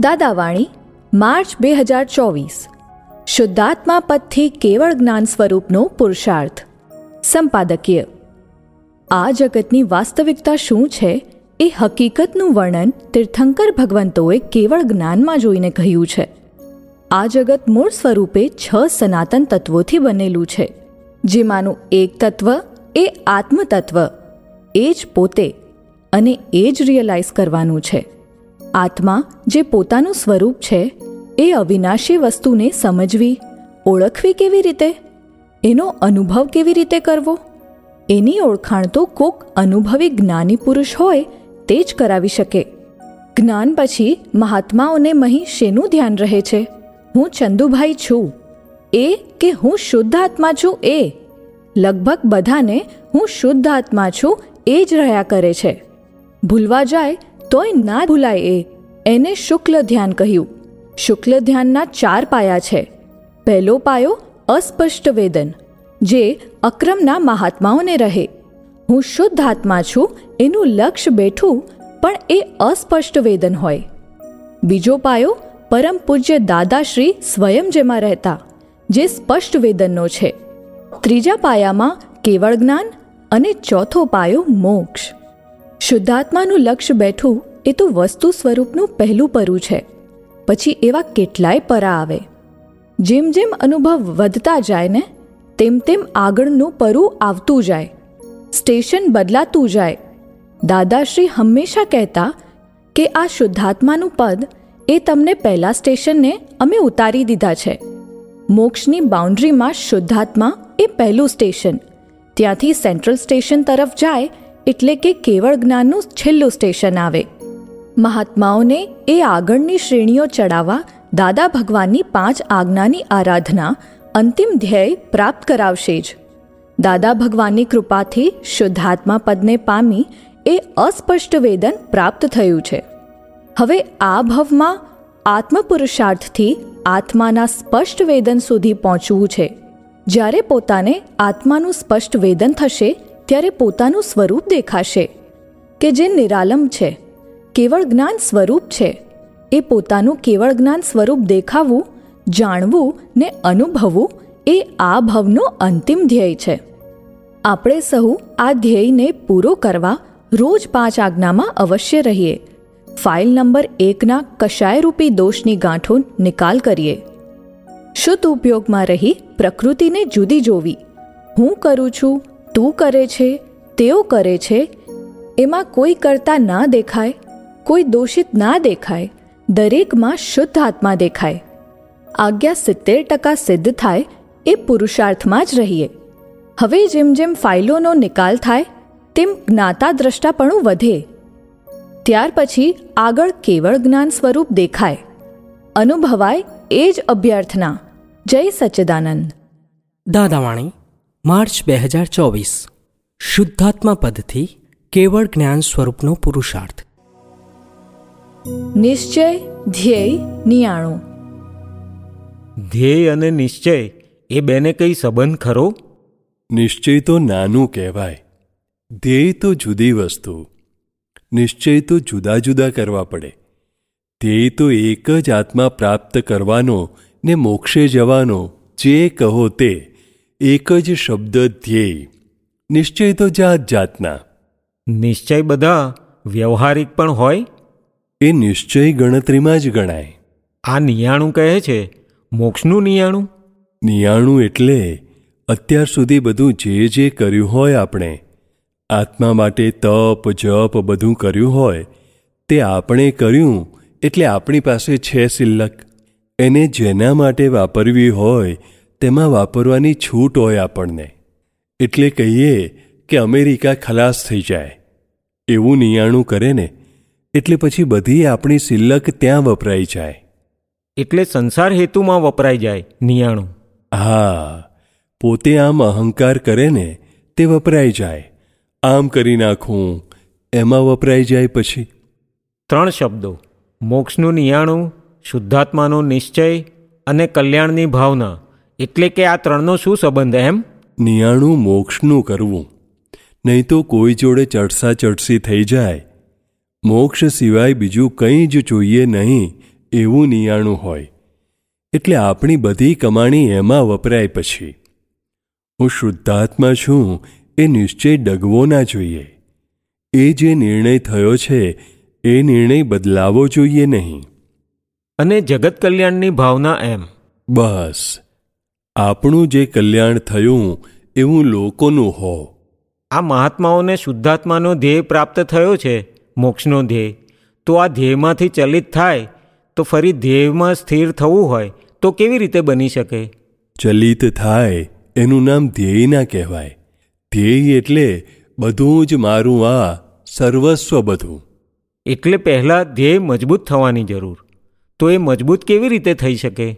દાદાવાણી, March બે હજાર ચોવીસ. શુદ્ધાત્મા પદથી કેવળ જ્ઞાન સ્વરૂપનો પુરુષાર્થ. સંપાદકીય. આ જગતની વાસ્તવિકતા શું છે એ હકીકતનું વર્ણન તીર્થંકર ભગવંતોએ કેવળ જ્ઞાનમાં જોઈને કહ્યું છે. આ જગત મૂળ સ્વરૂપે છ સનાતન તત્વોથી બનેલું છે. જેમાંનું એક તત્વ એ આત્મતત્વ. એ જ પોતે અને એ જ રિયલાઇઝ કરવાનું છે. આત્મા જે પોતાનું સ્વરૂપ છે, એ અવિનાશી વસ્તુને સમજવી, ઓળખવી કેવી રીતે? એનો અનુભવ કેવી રીતે કરવો? એની ઓળખાણ તો કોક અનુભવી જ્ઞાની પુરુષ હોય, તે જ કરાવી શકે. જ્ઞાન પછી મહાત્માઓને મહી શેનું ધ્યાન રહે છે? હું ચંદુભાઈ છું. એ કે હું શુદ્ધ આત્મા છું એ? લગભગ બધાને હું શુદ્ધ આત્મા છું એ જ રહ્યા કરે છે. ભૂલવા જાય તોય ના ભૂલાય એ. એને શુક્લ ધ્યાન કહ્યું. શુક્લ ધ્યાનના ચાર પાયા છે. પહેલો પાયો, અસ્પષ્ટ વેદન, જે અક્રમના મહાત્માઓને રહે. હું શુદ્ધ આત્મા છું, એનું લક્ષ્ય બેઠું, પણ એ અસ્પષ્ટ વેદન હોય. બીજો પાયો, પરમ પૂજ્ય દાદાશ્રી સ્વયં જેમાં રહેતા, જે સ્પષ્ટ વેદનનો છે. ત્રીજા પાયામાં કેવળ જ્ઞાન અને ચોથો પાયો મોક્ષ. શુદ્ધાત્માનું લક્ષ્ય બેઠું એ તો વસ્તુ સ્વરૂપનું પહેલું પરું છે. પછી એવા કેટલાય પરા આવે. જેમ જેમ અનુભવ વધતા જાય ને, તેમ તેમ આગળનું પરું આવતું જાય. સ્ટેશન બદલાતું જાય. દાદાશ્રી હંમેશા કહેતા કે આ શુદ્ધાત્માનું પદ એ તમને પહેલા સ્ટેશનને અમે ઉતારી દીધા છે. મોક્ષની બાઉન્ડ્રીમાં શુદ્ધાત્મા એ પહેલું સ્ટેશન. ત્યાંથી સેન્ટ્રલ સ્ટેશન તરફ જાય એટલે કે કેવળ જ્ઞાનનું છેલ્લું સ્ટેશન આવે. મહાત્માઓને એ આગળની શ્રેણીઓ ચડાવવા દાદા ભગવાનની પાંચ આજ્ઞાની આરાધના અંતિમ ધ્યેય પ્રાપ્ત કરાવશે જ. દાદા ભગવાનની કૃપાથી શુદ્ધાત્મા પદને પામી એ અસ્પષ્ટ વેદન પ્રાપ્ત થયું છે. હવે આ ભવમાં આત્મપુરુષાર્થથી આત્માના સ્પષ્ટ વેદન સુધી પહોંચવું છે. જ્યારે પોતાને આત્માનું સ્પષ્ટ વેદન થશે ત્યારે પોતાનું સ્વરૂપ દેખાશે, કે જે નિરાલંબ છે, કેવળ જ્ઞાન સ્વરૂપ છે. એ પોતાનું કેવળ જ્ઞાન સ્વરૂપ દેખાવું, જાણવું ને અનુભવવું એ આ ભવનો અંતિમ ધ્યેય છે. આપણે સહુ આ ધ્યેયને પૂરો કરવા રોજ પાંચ આજ્ઞામાં અવશ્ય રહીએ. ફાઇલ નંબર એકના કશાયરૂપી દોષની ગાંઠો નિકાલ કરીએ. શુદ્ધ ઉપયોગમાં રહી પ્રકૃતિને જુદી જોવી. હું કરું છું તું કરે છે, તેઓ કરે છે, એમાં કોઈ કરતા ના દેખાય, કોઈ દોષિત ના દેખાય, દરેકમાં શુદ્ધ આત્મા દેખાય. આજ્ઞા સિત્તેર ટકા સિદ્ધ થાય, એ પુરુષાર્થમાં જ રહીએ. હવે જેમ જેમ ફાઇલોનો નિકાલ થાય, તેમ જ્ઞાતા દ્રષ્ટાપણું વધે. ત્યાર પછી આગળ કેવળ જ્ઞાન સ્વરૂપ દેખાય. અનુભવાય એ જ અભ્યર્થના. જય સચ્ચિદાનંદ. દાદાવાણી માર્ચ બે હજાર ચોવીસ. શુદ્ધાત્મા પદથી કેવળ જ્ઞાન સ્વરૂપનો પુરુષાર્થ. નિશ્ચય ધ્યેય નિયાણું. ધ્યેય અને નિશ્ચય એ બેને કઈ સંબંધ ખરો? નિશ્ચય તો નાનું કહેવાય. ધ્યેય તો જુદી વસ્તુ. નિશ્ચય તો જુદા જુદા કરવા પડે. ધ્યેય તો એક જ આત્મા પ્રાપ્ત કરવાનો ને મોક્ષે જવાનો જે કહો તે એક જ શબ્દ ધ્યેય. નિશ્ચય તો જાત જાતના. નિશ્ચય બધા વ્યવહારિક પણ હોય? એ નિશ્ચય ગણતરીમાં જ ગણાય. આ નિયાણું કહે છે મોક્ષનું નિયાણું? નિયાણું એટલે અત્યાર સુધી બધું જે જે કર્યું હોય આપણે આત્મા માટે તપ જપ બધું કર્યું હોય તે આપણે કર્યું એટલે આપણી પાસે છે સિલ્લક. એને જેના માટે વાપરવી હોય તેમાં વાપરવાની છૂટ હોય આપણને. એટલે કહીએ કે અમેરિકા ખલાસ થઈ જાય. એવું નિયાણું કરે ને એટલે પછી બધી આપણી સિલ્લક ત્યાં વપરાઈ જાય. એટલે સંસાર હેતુમાં વપરાઈ જાય નિયાણું. હા પોતે આમ અહંકાર કરે ને તે વપરાઈ જાય. આમ કરી નાખું એમાં વપરાઈ જાય પછી. ત્રણ શબ્દો. મોક્ષનું નિયાણું શુદ્ધાત્માનો નિશ્ચય અને કલ્યાણની ભાવના. એટલે કે આ ત્રણનો શું સંબંધ એમ? નિયાણું મોક્ષનું કરવું. નહીં તો કોઈ જોડે ચડસા ચડસી થઈ જાય. મોક્ષ સિવાય બીજું કંઈ જ જોઈએ નહીં એવું નિયાણું હોય. એટલે આપણી બધી કમાણી એમાં વપરાય પછી. હું શુદ્ધાત્મા છું એ નિશ્ચય ડગવો ના જોઈએ. એ જે નિર્ણય થયો છે એ નિર્ણય બદલાવો જોઈએ નહીં. અને જગત કલ્યાણની ભાવના એમ? બસ. આપણું જે કલ્યાણ થયું એવું લોકોનું હો. આ મહાત્માઓને શુદ્ધાત્માનો ધ્યેય પ્રાપ્ત થયો છે મોક્ષનો ધ્યેય. તો આ ધ્યેયમાંથી ચલિત થાય તો ફરી ધ્યેયમાં સ્થિર થવું હોય તો કેવી રીતે બની શકે? ચલિત થાય એનું નામ ધ્યેય ના કહેવાય. ધ્યેય એટલે બધું જ મારું આ સર્વસ્વ બધું. એટલે પહેલાં ધ્યેય મજબૂત થવાની જરૂર. તો એ મજબૂત કેવી રીતે થઈ શકે?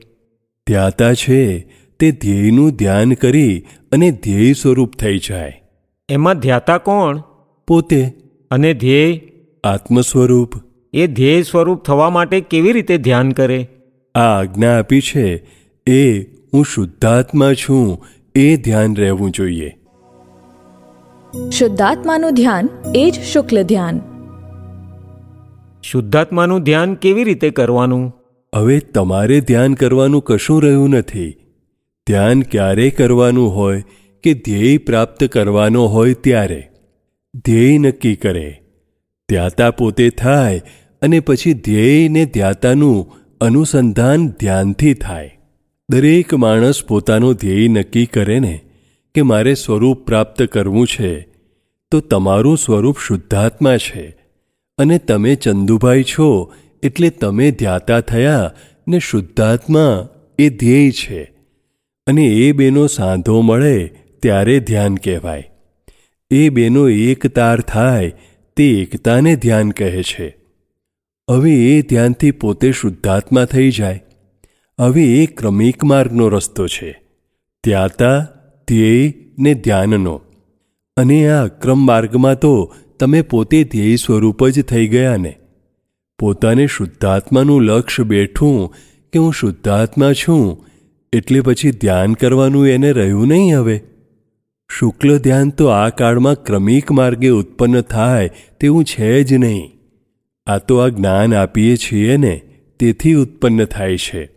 ધ્યાતા છે તે ધ્યેયનું ધ્યાન કરી અને ધ્યેય સ્વરૂપ થઈ જાય. એમાં ધ્યાતા કોણ? પોતે. અને ધ્યેય? આત્મ સ્વરૂપ એ ધ્યેય સ્વરૂપ થવા માટે કેવી રીતે ધ્યાન કરે? આ આજ્ઞા આપી છે એ હું શુદ્ધાત્મા છું એ ધ્યાન રહેવું જોઈએ. શુદ્ધાત્માનું ધ્યાન એ જ શુક્લ ધ્યાન. શુદ્ધાત્માનું ધ્યાન કેવી રીતે કરવાનું? હવે તમારે ધ્યાન કરવાનું કશું રહ્યું નથી. ધ્યાન ક્યારે કરવાનું હોય કે ધ્યેય પ્રાપ્ત કરવાનો હોય ત્યારે? ધ્યેય નક્કી કરે. ધ્યાતા પોતે થાય અને પછી ધ્યેયને ધ્યાતાનું અનુસંધાન ધ્યાનથી થાય. દરેક માણસ પોતાનો ધ્યેય નક્કી કરે ને કે મારે સ્વરૂપ પ્રાપ્ત કરવું છે, તો તમારું સ્વરૂપ શુદ્ધાત્મા છે અને તમે ચંદુભાઈ છો એટલે તમે ધ્યાતા થયા ને શુદ્ધાત્મા એ ધ્યેય છે. અને એ બેનો સાંધો મળે ત્યારે ધ્યાન કહેવાય. એ બેનો એક તાર થાય તે એકતાને ધ્યાન કહે છે. હવે એ ધ્યાનથી પોતે શુદ્ધાત્મા થઈ જાય. હવે એ ક્રમિક માર્ગનો રસ્તો છે. ત્યાતા, ધ્યેય ને ધ્યાનનો. અને આ અક્રમ માર્ગમાં તો તમે પોતે ધ્યેય સ્વરૂપ જ થઈ ગયા ને પોતાને શુદ્ધાત્માનું લક્ષ્ય બેઠું કે હું શુદ્ધાત્મા છું એટલે પછી ધ્યાન કરવાનું એને રહ્યું નહીં હવે. શુક્લ ધ્યાન તો આ કાળમાં ક્રમિક માર્ગે ઉત્પન્ન થાય તેવું છે જ નહીં. આ તો આ જ્ઞાન આપીએ છીએ ને, તેથી ઉત્પન્ન થાય છે.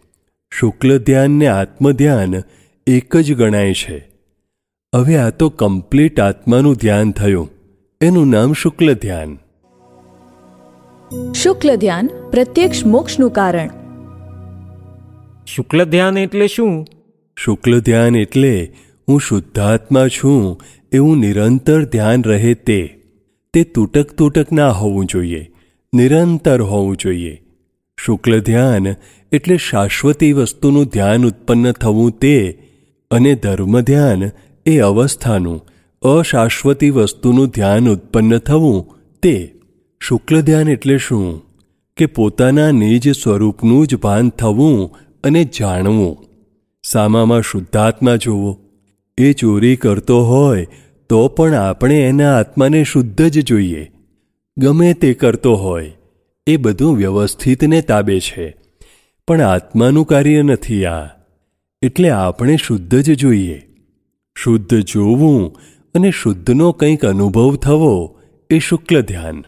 શુક્લ ધ્યાન ને આત્મધ્યાન એક જ ગણાય છે. હવે આ તો કમ્પ્લીટ આત્માનું ધ્યાન થયું. એનું નામ શુક્લ ધ્યાન. શુક્લ ધ્યાન પ્રત્યક્ષ મોક્ષનું કારણ. શુક્લ ધ્યાન એટલે શું? શુક્લ ધ્યાન એટલે હું શુદ્ધાત્મા છું એવું નિરંતર ધ્યાન રહે તે. તે તૂટક તૂટક ના હોવું જોઈએ, નિરંતર હોવું જોઈએ. શુક્લ ધ્યાન એટલે શાશ્વતી વસ્તુનું ધ્યાન ઉત્પન્ન થવું તે અને ધર્મ ધ્યાન એ અવસ્થાનું, અશાશ્વતી વસ્તુનું ધ્યાન ઉત્પન્ન થવું તે. શુક્લ ધ્યાન એટલે શું? કે પોતાના નિજ સ્વરૂપનું જ ભાન થવું અને જાણવું. સામામાં શુદ્ધાત્મા જોવો એ ચોરી કરતો હોય, તો પણ આપણે એના આત્માને શુદ્ધ જ જોઈએ. ગમે તે કરતો હોય, એ બધું વ્યવસ્થિતને તાબે છે. પણ આત્માનું કાર્ય નથી આ. એટલે આપણે શુદ્ધ જ જોઈએ. શુદ્ધ જોવું અને શુદ્ધનો કંઈક અનુભવ થવો, એ શુક્લ ધ્યાન.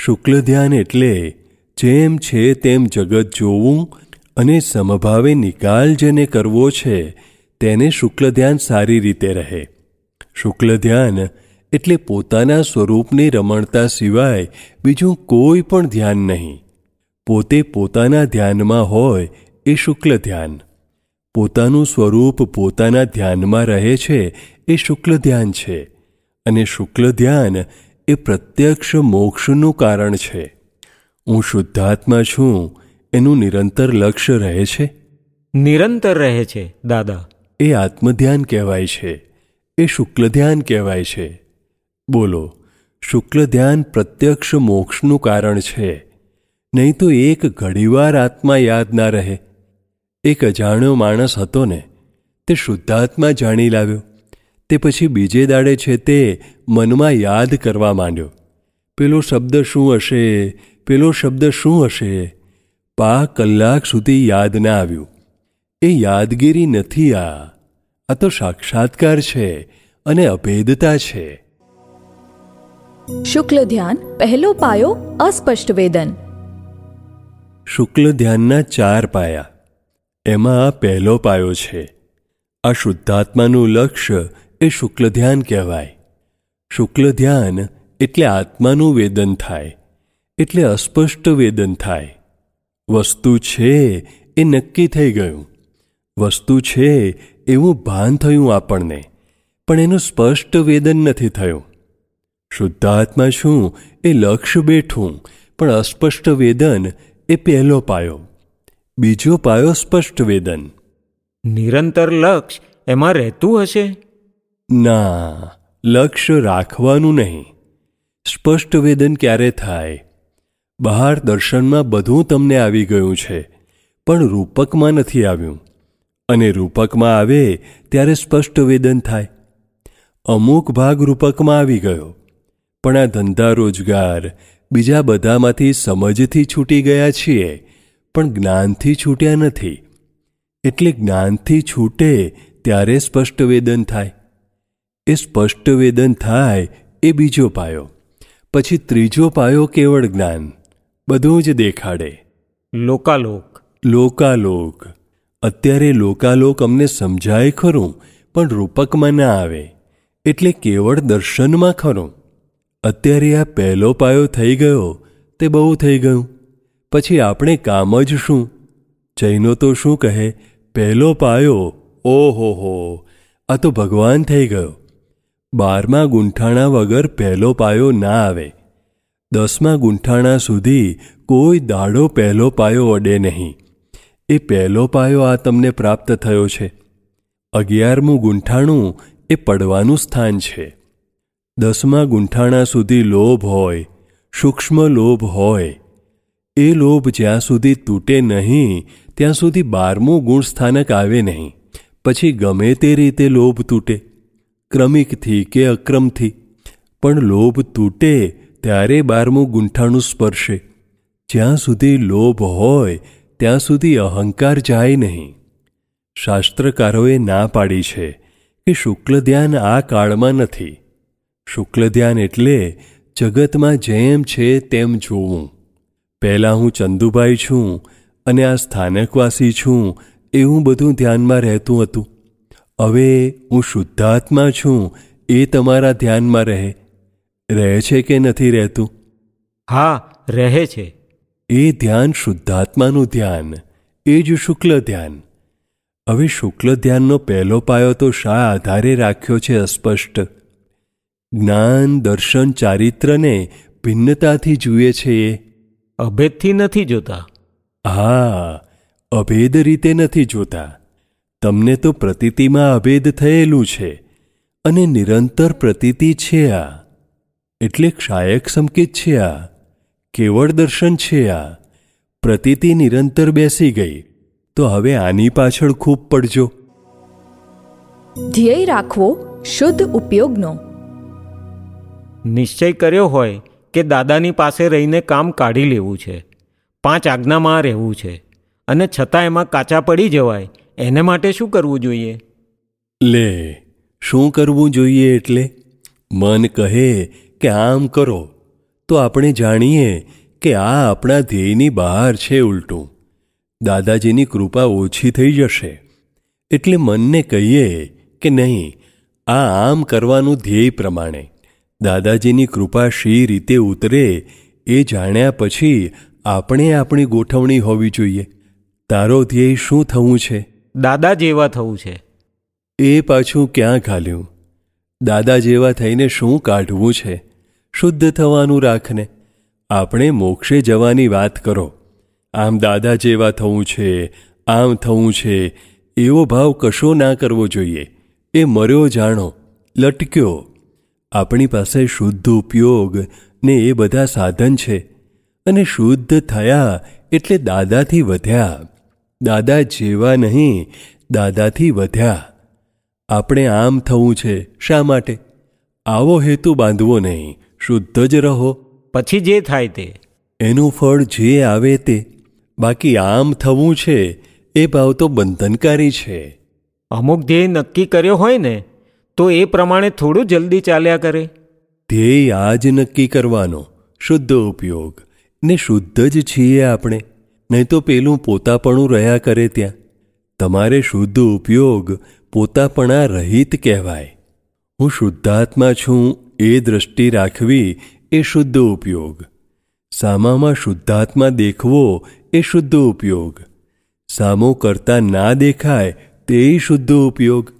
શુક્લ ધ્યાન એટલે, જેમ છે તેમ જગત જોવું અને સમભાવે નિકાલ જેને કરવો છે, તેને શુક્લ ધ્યાન સારી રીતે રહે. શુક્લ ધ્યાન એટલે પોતાના સ્વરૂપની રમણતા સિવાય બીજું કોઈ પણ ધ્યાન નહીં. પોતે પોતાના ધ્યાનમાં હોય એ શુક્લ ધ્યાન પોતાનું સ્વરૂપ પોતાના ધ્યાનમાં રહે છે એ શુક્લ ધ્યાન છે. અને શુક્લ ધ્યાન એ પ્રત્યક્ષ મોક્ષનું કારણ છે. હું શુદ્ધાત્મા છું એનું નિરંતર લક્ષ્ય રહે છે? નિરંતર રહે છે દાદા. એ આત્મધ્યાન કહેવાય છે. એ શુક્લ ધ્યાન કહેવાય છે. બોલો શુક્લ ધ્યાન પ્રત્યક્ષ મોક્ષનું કારણ છે? નહીં તો એક ઘડીવાર આત્મા યાદ ના રહે. એક અજાણ્યો માણસ હતો ને તે શુદ્ધાત્મા જાણી લાવ્યો. તે પછી બીજે દાડે છે તે મનમાં યાદ કરવા માંડ્યો. પેલો શબ્દ શું હશે? પેલો શબ્દ શું હશે? પા કલાક સુધી યાદ ના આવ્યું. એ યાદગીરી નથી આ. આ તો સાક્ષાત્કાર છે અને અભેદતા છે. શુક્લ ધ્યાન પહેલો પાયો અસ્પષ્ટ વેદન. શુક્લ ધ્યાનના ચાર પાયા. એમાં આ પહેલો પાયો છે. આ શુદ્ધાત્માનું લક્ષ્ય એ શુક્લ ધ્યાન કહેવાય. શુક્લ ધ્યાન એટલે આત્માનું વેદન થાય. એટલે અસ્પષ્ટ વેદન થાય. વસ્તુ છે એ નક્કી થઈ ગયું. વસ્તુ છે એવું ભાન થયું આપણને પણ એનું સ્પષ્ટ વેદન નથી થયું. શુદ્ધાત્મા શું એ લક્ષ્ય બેઠું પણ અસ્પષ્ટ વેદન એ પહેલો પાયો. બીજો પાયો સ્પષ્ટ વેદન. નિરંતર લક્ષ એમાં રહેતું હશે? ના લક્ષ્ય રાખવાનું નહીં. સ્પષ્ટ વેદન ક્યારે થાય? બહાર દર્શનમાં બધું તમને આવી ગયું છે, પણ રૂપકમાં નથી આવ્યું. અને રૂપકમાં આવે ત્યારે સ્પષ્ટ વેદન થાય. અમુક ભાગ રૂપકમાં આવી ગયો, પણ આ ધંધા રોજગાર બીજા બધામાંથી સમજથી છૂટી ગયા છીએ, પણ જ્ઞાનથી છૂટ્યા નથી. એટલે જ્ઞાનથી છૂટે ત્યારે સ્પષ્ટ વેદન થાય. એ સ્પષ્ટ વેદન થાય એ બીજો પાયો, પછી ત્રીજો પાયો કેવળ જ્ઞાન. બધું જ દેખાડે. લોકાલોક. લોકાલોક. અત્યારે લોકાલોક અમને સમજાય ખરું પણ રૂપકમાં ના આવે. એટલે કેવળ દર્શનમાં ખરું. અત્યારે આ પહેલો પાયો થઈ ગયો તે બહુ થઈ ગયું. પછી આપણે કામ જ શું? જૈનો તો શું કહે પહેલો પાયો ઓહો હો આ તો ભગવાન થઈ ગયો. બારમા ગૂંઠાણા વગર પહેલો પાયો ના આવે. દસમા ગૂંઠાણા સુધી કોઈ દાડો પહેલો પાયો અડે નહીં. એ પહેલો પાયો આ તમને પ્રાપ્ત થયો છે. અગિયારમું ગૂંઠાણું એ પડવાનું સ્થાન છે. દસમા ગૂંઠાણા સુધી લોભ હોય, સૂક્ષ્મ લોભ હોય, એ લોભ જ્યાં સુધી તૂટે નહીં, ત્યાં સુધી બારમું ગુણ સ્થાનક આવે નહીં. પછી ગમે તે રીતે લોભ તૂટે. ક્રમિકથી કે અક્રમથી. પણ લોભ તૂટે ત્યારે બારમું ગૂંઠાણું સ્પર્શે. જ્યાં સુધી લોભ હોય, ત્યાં સુધી અહંકાર જાય નહીં. શાસ્ત્રકારોએ ના પાડી છે કે શુક્લ ધ્યાન આ કાળમાં નથી. શુક્લ ધ્યાન એટલે જગતમાં જેમ છે તેમ જોવું. પહેલાં હું ચંદુભાઈ છું અને આ સ્થાનકવાસી છું એવું બધું ધ્યાનમાં રહેતું હતું. હવે હું શુદ્ધાત્મા છું એ તમારા ધ્યાનમાં રહે. રહે છે કે નથી રહેતું? હા રહે છે. એ ધ્યાન શુદ્ધાત્માનું ધ્યાન એ જ શુક્લ ધ્યાન. હવે શુક્લ ધ્યાનનો પહેલો પાયો તો શા આધારે રાખ્યો છે અસ્પષ્ટ? જ્ઞાન દર્શન ચારિત્રને ભિન્નતાથી જુએ છે એ? અભેદથી નથી જોતા. હા અભેદ રીતે નથી જોતા. તમને તો પ્રતીતિમાં અભેદ થયેલું છે અને નિરંતર પ્રતીતિ છે આ. એટલે ક્ષાયક સંકેત છે આ કેવળ દર્શન છે આ. પ્રતીતિ નિરંતર બેસી ગઈ. તો હવે આની પાછળ ખૂબ પડજો. ધ્યેય રાખવો શુદ્ધ ઉપયોગનો. નિશ્ચય કર્યો હોય કે દાદાની પાસે રહીને કામ કાઢી લેવું છે. પાંચ આજ્ઞામાં રહેવું છે. અને છતાં એમાં કાચા પડી જવાય એને માટે શું કરવું જોઈએ? લે શું કરવું જોઈએ એટલે? મન કહે કે આમ કરો તો આપણે જાણીએ કે આ આપણા ધ્યેયની બહાર છે ઉલટું. દાદાજીની કૃપા ઓછી થઈ જશે. એટલે મનને કહીએ કે નહીં આ આમ કરવાનું ધ્યેય પ્રમાણે. દાદાજીની કૃપા શી રીતે ઉતરે એ જાણ્યા પછી આપણે આપણી ગોઠવણી હોવી જોઈએ. તારો ધ્યેય શું થવું છે? દાદા જેવા થવું છે. એ પાછું ક્યાં ઘાલ્યું? દાદા જેવા થઈને શું કાઢવું છે? શુદ્ધ થવાનું રાખને. આપણે મોક્ષે જવાની વાત કરો. આમ દાદા જેવા થવું છે, આમ થવું છે, એવો ભાવ કશો ના કરવો જોઈએ. એ મર્યો જાણો, લટક્યો. આપણી પાસે શુદ્ધ ઉપયોગ ને એ બધા સાધન છે. અને શુદ્ધ થયા એટલે દાદાથી વધ્યા. દાદા જેવા નહીં, દાદાથી વધ્યા. આપણે આમ થવું છે શા માટે? આવો હેતુ બાંધવો નહીં. શુદ્ધ જ રહો. પછી જે થાય તે. એનું ફળ જે આવે તે. બાકી આમ થવું છે એ ભાવ તો બંધનકારી છે. અમુક ધ્યેય નક્કી કર્યો હોય ને તો એ પ્રમાણે થોડું જલ્દી ચાલ્યા કરે. ધ્યેય આ જ નક્કી કરવાનો શુદ્ધ ઉપયોગ. ને શુદ્ધ જ છીએ આપણે. નહીં તો પેલું પોતાપણું રહ્યા કરે ત્યાં. તમારે શુદ્ધ ઉપયોગ પોતાપણા રહિત કહેવાય. હું શુદ્ધાત્મા છું એ દ્રષ્ટિ રાખવી એ શુદ્ધ ઉપયોગ. સામામાં શુદ્ધાત્મા દેખવો એ શુદ્ધ ઉપયોગ. સામો કરતા ના દેખાય તે શુદ્ધ ઉપયોગ.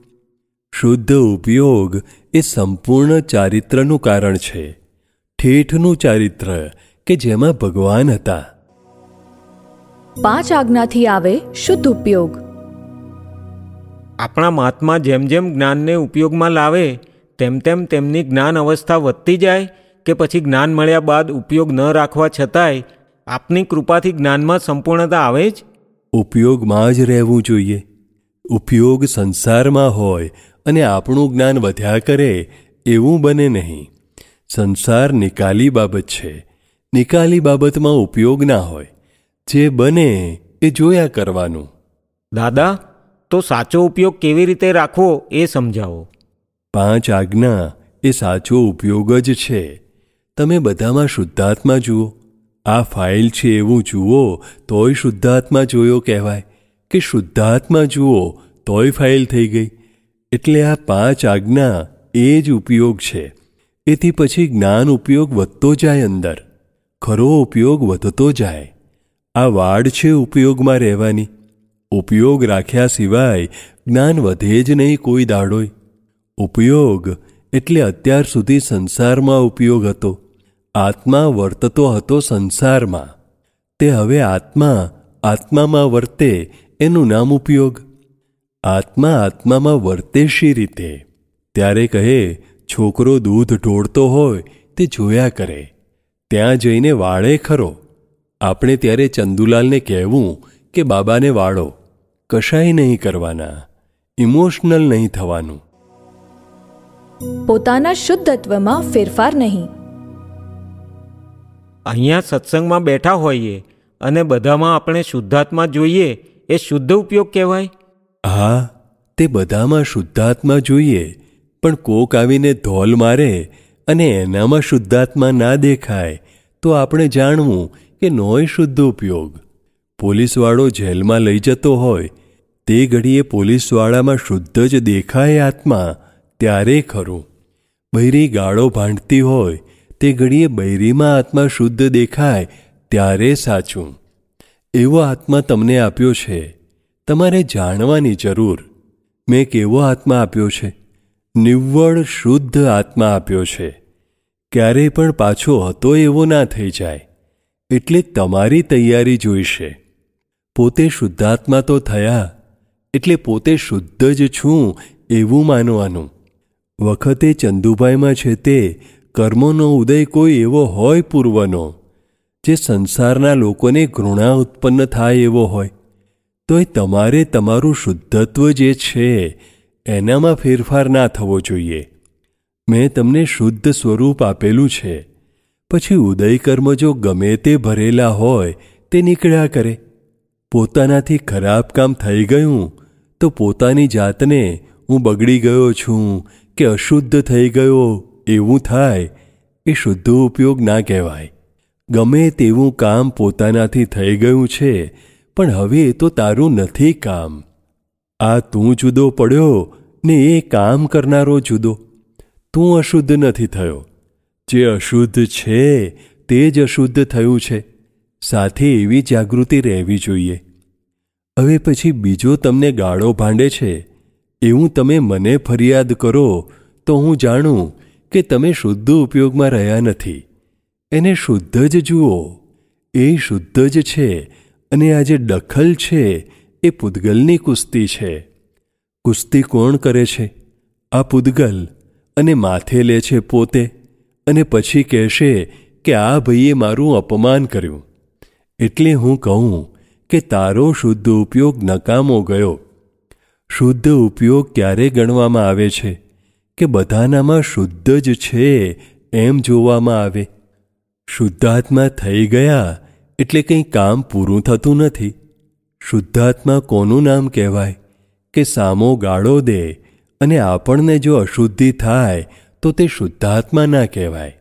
શુદ્ધ ઉપયોગ એ સંપૂર્ણ ચારિત્રનું કારણ છે. ઠેઠનું ચારિત્ર કે જેમાં ભગવાન હતા. પાંચ આજ્ઞાથી આવે શુદ્ધ ઉપયોગ. આપણા મહાત્મા જેમ જેમ જ્ઞાનને ઉપયોગમાં લાવે તેમ તેમ તેમની જ્ઞાન અવસ્થા વધતી જાય કે પછી જ્ઞાન મળ્યા બાદ ઉપયોગ ન રાખવા છતાંય આપની કૃપાથી જ્ઞાનમાં સંપૂર્ણતા આવે જ? ઉપયોગમાં જ રહેવું જોઈએ. ઉપયોગ સંસારમાં હોય અને આપણું જ્ઞાન વધ્યા કરે એવું બને નહીં. સંસાર નિકાલી બાબત છે. નિકાલી બાબતમાં ઉપયોગ ના હોય. જે બને એ જોયા કરવાનું. દાદા તો સાચો ઉપયોગ કેવી રીતે રાખવો એ સમજાવો. પાંચ આજ્ઞા એ સાચો ઉપયોગ જ છે. તમે બધામાં શુદ્ધાત્મા જુઓ. આ ફાઇલ છે એવું જુઓ, તોય શુદ્ધાત્મા જોયો કહેવાય. કે શુદ્ધાત્મા જુઓ, તોય ફાઇલ થઈ ગઈ. એટલે આ પાંચ આજ્ઞા એ જ ઉપયોગ છે. એથી પછી જ્ઞાન ઉપયોગ વધતો જાય અંદર. ખરો ઉપયોગ વધતો જાય. આ વાડ છે ઉપયોગમાં રહેવાની. ઉપયોગ રાખ્યા સિવાય જ્ઞાન વધે જ નહીં કોઈ દાડોય. ઉપયોગ એટલે અત્યાર સુધી સંસારમાં ઉપયોગ હતો. આત્મા વર્તતો હતો સંસારમાં. તે હવે આત્મા, આત્મામાં વર્તે એનું નામ ઉપયોગ. આત્મા આત્મામાં વર્તે શી રીતે? ત્યારે કહે, છોકરો દૂધ ઢોળતો હોય તે જોયા કરે. ત્યાં જઈને વાળે ખરો. આપણે ત્યારે ચંદુલાલને કહેવું કે, બાબાને વાળો. કશાય નહીં કરવાના. ઇમોશનલ નહીં થવાનું. પોતાના શુદ્ધત્વમાં ફેરફાર નહીં. અહીંયા સત્સંગમાં બેઠા હોઈએ અને બધામાં આપણે શુદ્ધાત્મા જોઈએ એ શુદ્ધ ઉપયોગ કહેવાય? હા તે બધામાં શુદ્ધાત્મા જોઈએ પણ કોક આવીને ધોલ મારે અને એનામાં શુદ્ધાત્મા ના દેખાય તો આપણે જાણવું કે નોય શુદ્ધ ઉપયોગ. પોલીસવાળો જેલમાં લઈ જતો હોય તે ઘડીએ પોલીસવાળામાં શુદ્ધ જ દેખાય આત્મા ત્યારે ખરું. બૈરી ગાળો ભાંડતી હોય, તે ઘડીએ બૈરીમાં આત્મા શુદ્ધ દેખાય, ત્યારે સાચું. એવો આત્મા તમને આપ્યો છે. તમારે જાણવાની જરૂર. મેં કેવો આત્મા આપ્યો છે? નિવ્વળ, શુદ્ધ આત્મા આપ્યો છે. ક્યારેય પણ પાછો હતો એવો ના થઈ જાય. એટલે તમારી તૈયારી જોઈશે. પોતે શુદ્ધાત્મા તો થયા. એટલે પોતે શુદ્ધ જ છું એવું માનવાનું. વખતે ચંદુભાઈમાં છે તે કર્મોનો ઉદય કોઈ એવો હોય પૂર્વનો, જે સંસારના લોકોને ઘૃણા ઉત્પન્ન થાય એવો હોય. તોય તમારે તમારું શુદ્ધત્વ જે છે, એનામાં ફેરફાર ના થવો જોઈએ. મેં તમને શુદ્ધ સ્વરૂપ આપેલું છે. પછી ઉદય કર્મ જો ગમે તે ભરેલા હોય, તે નીકળ્યા કરે. પોતાનાથી ખરાબ કામ થઈ ગયું, તો પોતાની જાતને હું બગડી ગયો છું કે અશુદ્ધ થઈ ગયો એવું થાય એ શુદ્ધ ઉપયોગ ના કહેવાય. ગમે તેવું કામ પોતાનાથી થઈ ગયું છે, પણ હવે એ તો તારું નથી કામ. આ તું જુદો પડ્યો ને એ કામ કરનારો જુદો. તું અશુદ્ધ નથી થયો. જે અશુદ્ધ છે તે જ અશુદ્ધ થયું છે. સાથે એવી જાગૃતિ રહેવી જોઈએ. હવે પછી બીજો તમને ગાળો ભાંડે છે. એવું તમે મને ફરિયાદ કરો, તો હું જાણું કે તમે શુદ્ધ ઉપયોગમાં રહ્યા નથી. એને શુદ્ધ જ જુઓ. એ શુદ્ધ જ છે અને આ જે દખલ છે, એ પૂદગલની કુસ્તી છે. કુસ્તી કોણ કરે છે? આ પૂદગલ અને માથે લે છે પોતે અને પછી કહેશે કે આ ભાઈએ મારું અપમાન કર્યું. એટલે હું કહું કે તારો શુદ્ધ ઉપયોગ નકામો ગયો. શુદ્ધ ઉપયોગ ક્યારે ગણવામાં આવે છે? કે બધાનામાં શુદ્ધ જ છે એમ જોવામાં આવે? શુદ્ધાત્મા થઈ ગયા એટલે કંઈ કામ પૂરું થતું નથી. શુદ્ધાત્મા કોનું નામ કહેવાય? કે સામો ગાળો દે અને આપણને જો અશુદ્ધિ થાય, તો તે શુદ્ધાત્મા ના કહેવાય.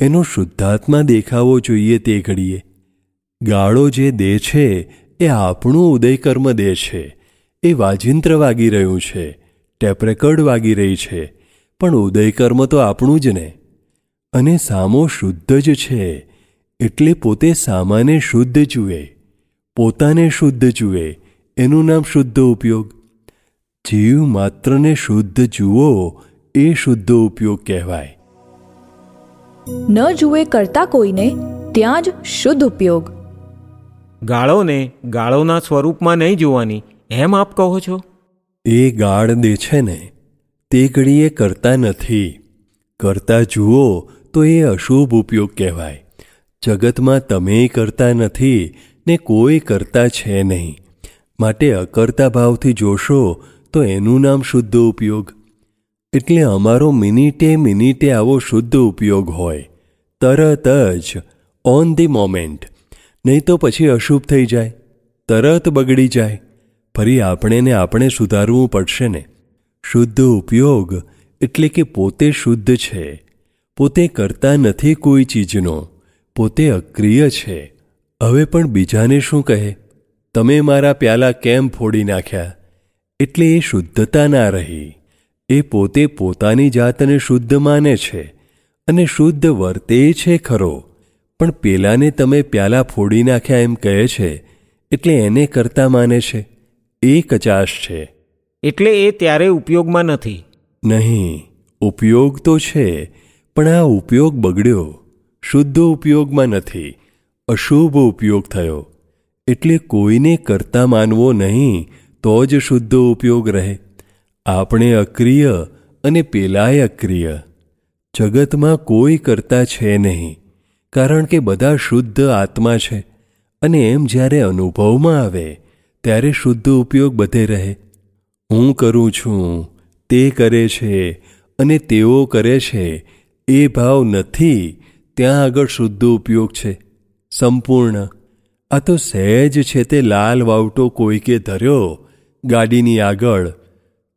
એનો શુદ્ધાત્મા દેખાવો જોઈએ તે ઘડીએ. ગાળો જે દે છે, એ આપણું ઉદયકર્મ દે છે. એ વાજિંત્ર વાગી રહ્યું છે ટેપરેકર્ડ વાગી રહી છે પણ ઉદયકર્મ તો આપણું જ ને. અને સામો શુદ્ધ જ છે એટલે પોતે સામાને શુદ્ધ જુએ પોતાને શુદ્ધ જુએ એનું નામ શુદ્ધ ઉપયોગ. જીવ માત્રને શુદ્ધ જુઓ એ શુદ્ધ ઉપયોગ કહેવાય. ન જુએ કરતા કોઈને ત્યાં જ શુદ્ધ ઉપયોગ. ગાળોને ગાળોના સ્વરૂપમાં નહીં જોવાની એમ આપ કહો છો? એ ગાળ દે છે ને, તે ઘડીએ કરતા નથી. કરતા જુઓ તો એ અશુભ ઉપયોગ કહેવાય. જગતમાં તમે કરતા નથી ને કોઈ કરતા છે નહીં. માટે અકર્તા ભાવથી જોશો તો એનું નામ શુદ્ધ ઉપયોગ. એટલે અમારો મિનિટે મિનિટે આવો શુદ્ધ ઉપયોગ હોય. તરત જ ઓન ધી મોમેન્ટ નહીં તો પછી અશુભ થઈ જાય. તરત બગડી જાય. ફરી આપણે ને આપણે સુધારવું પડશે ને? શુદ્ધ ઉપયોગ એટલે કે પોતે શુદ્ધ છે. પોતે કરતા નથી કોઈ ચીજનો. પોતે અક્રિય છે. હવે પણ બીજાને શું કહે? તમે મારા પ્યાલા કેમ ફોડી નાખ્યા? એટલે એ શુદ્ધતા ના રહી. એ પોતે પોતાની જાતને શુદ્ધ માને છે. અને શુદ્ધ વર્તે છે ખરો. પણ પેલાને તમે પ્યાલા ફોડી નાખ્યા એમ કહે છે. એટલે એને કરતા માને છે. એ કચાશ છે. એટલે એ ત્યારે ઉપયોગમાં નથી. નહીં ઉપયોગ તો છે પણ આ ઉપયોગ બગડ્યો. શુદ્ધ ઉપયોગમાં નથી અશુભ ઉપયોગ થયો. એટલે કોઈને કરતા માનવો નહીં તો જ શુદ્ધ ઉપયોગ રહે. આપણે અક્રિય અને પેલાય અક્રિય. જગતમાં કોઈ કરતા છે નહીં કારણ કે બધા શુદ્ધ આત્મા છે અને એમ જ્યારે અનુભવમાં આવે ત્યારે શુદ્ધ ઉપયોગ બધે રહે. હું કરું છું, તે કરે છે અને તેઓ કરે છે, એ ભાવ નથી, ત્યાં આગળ શુદ્ધ ઉપયોગ છે. સંપૂર્ણ. આ તો સહેજ છે તે લાલ વાવટો કોઈકે ધર્યો, ગાડીની આગળ.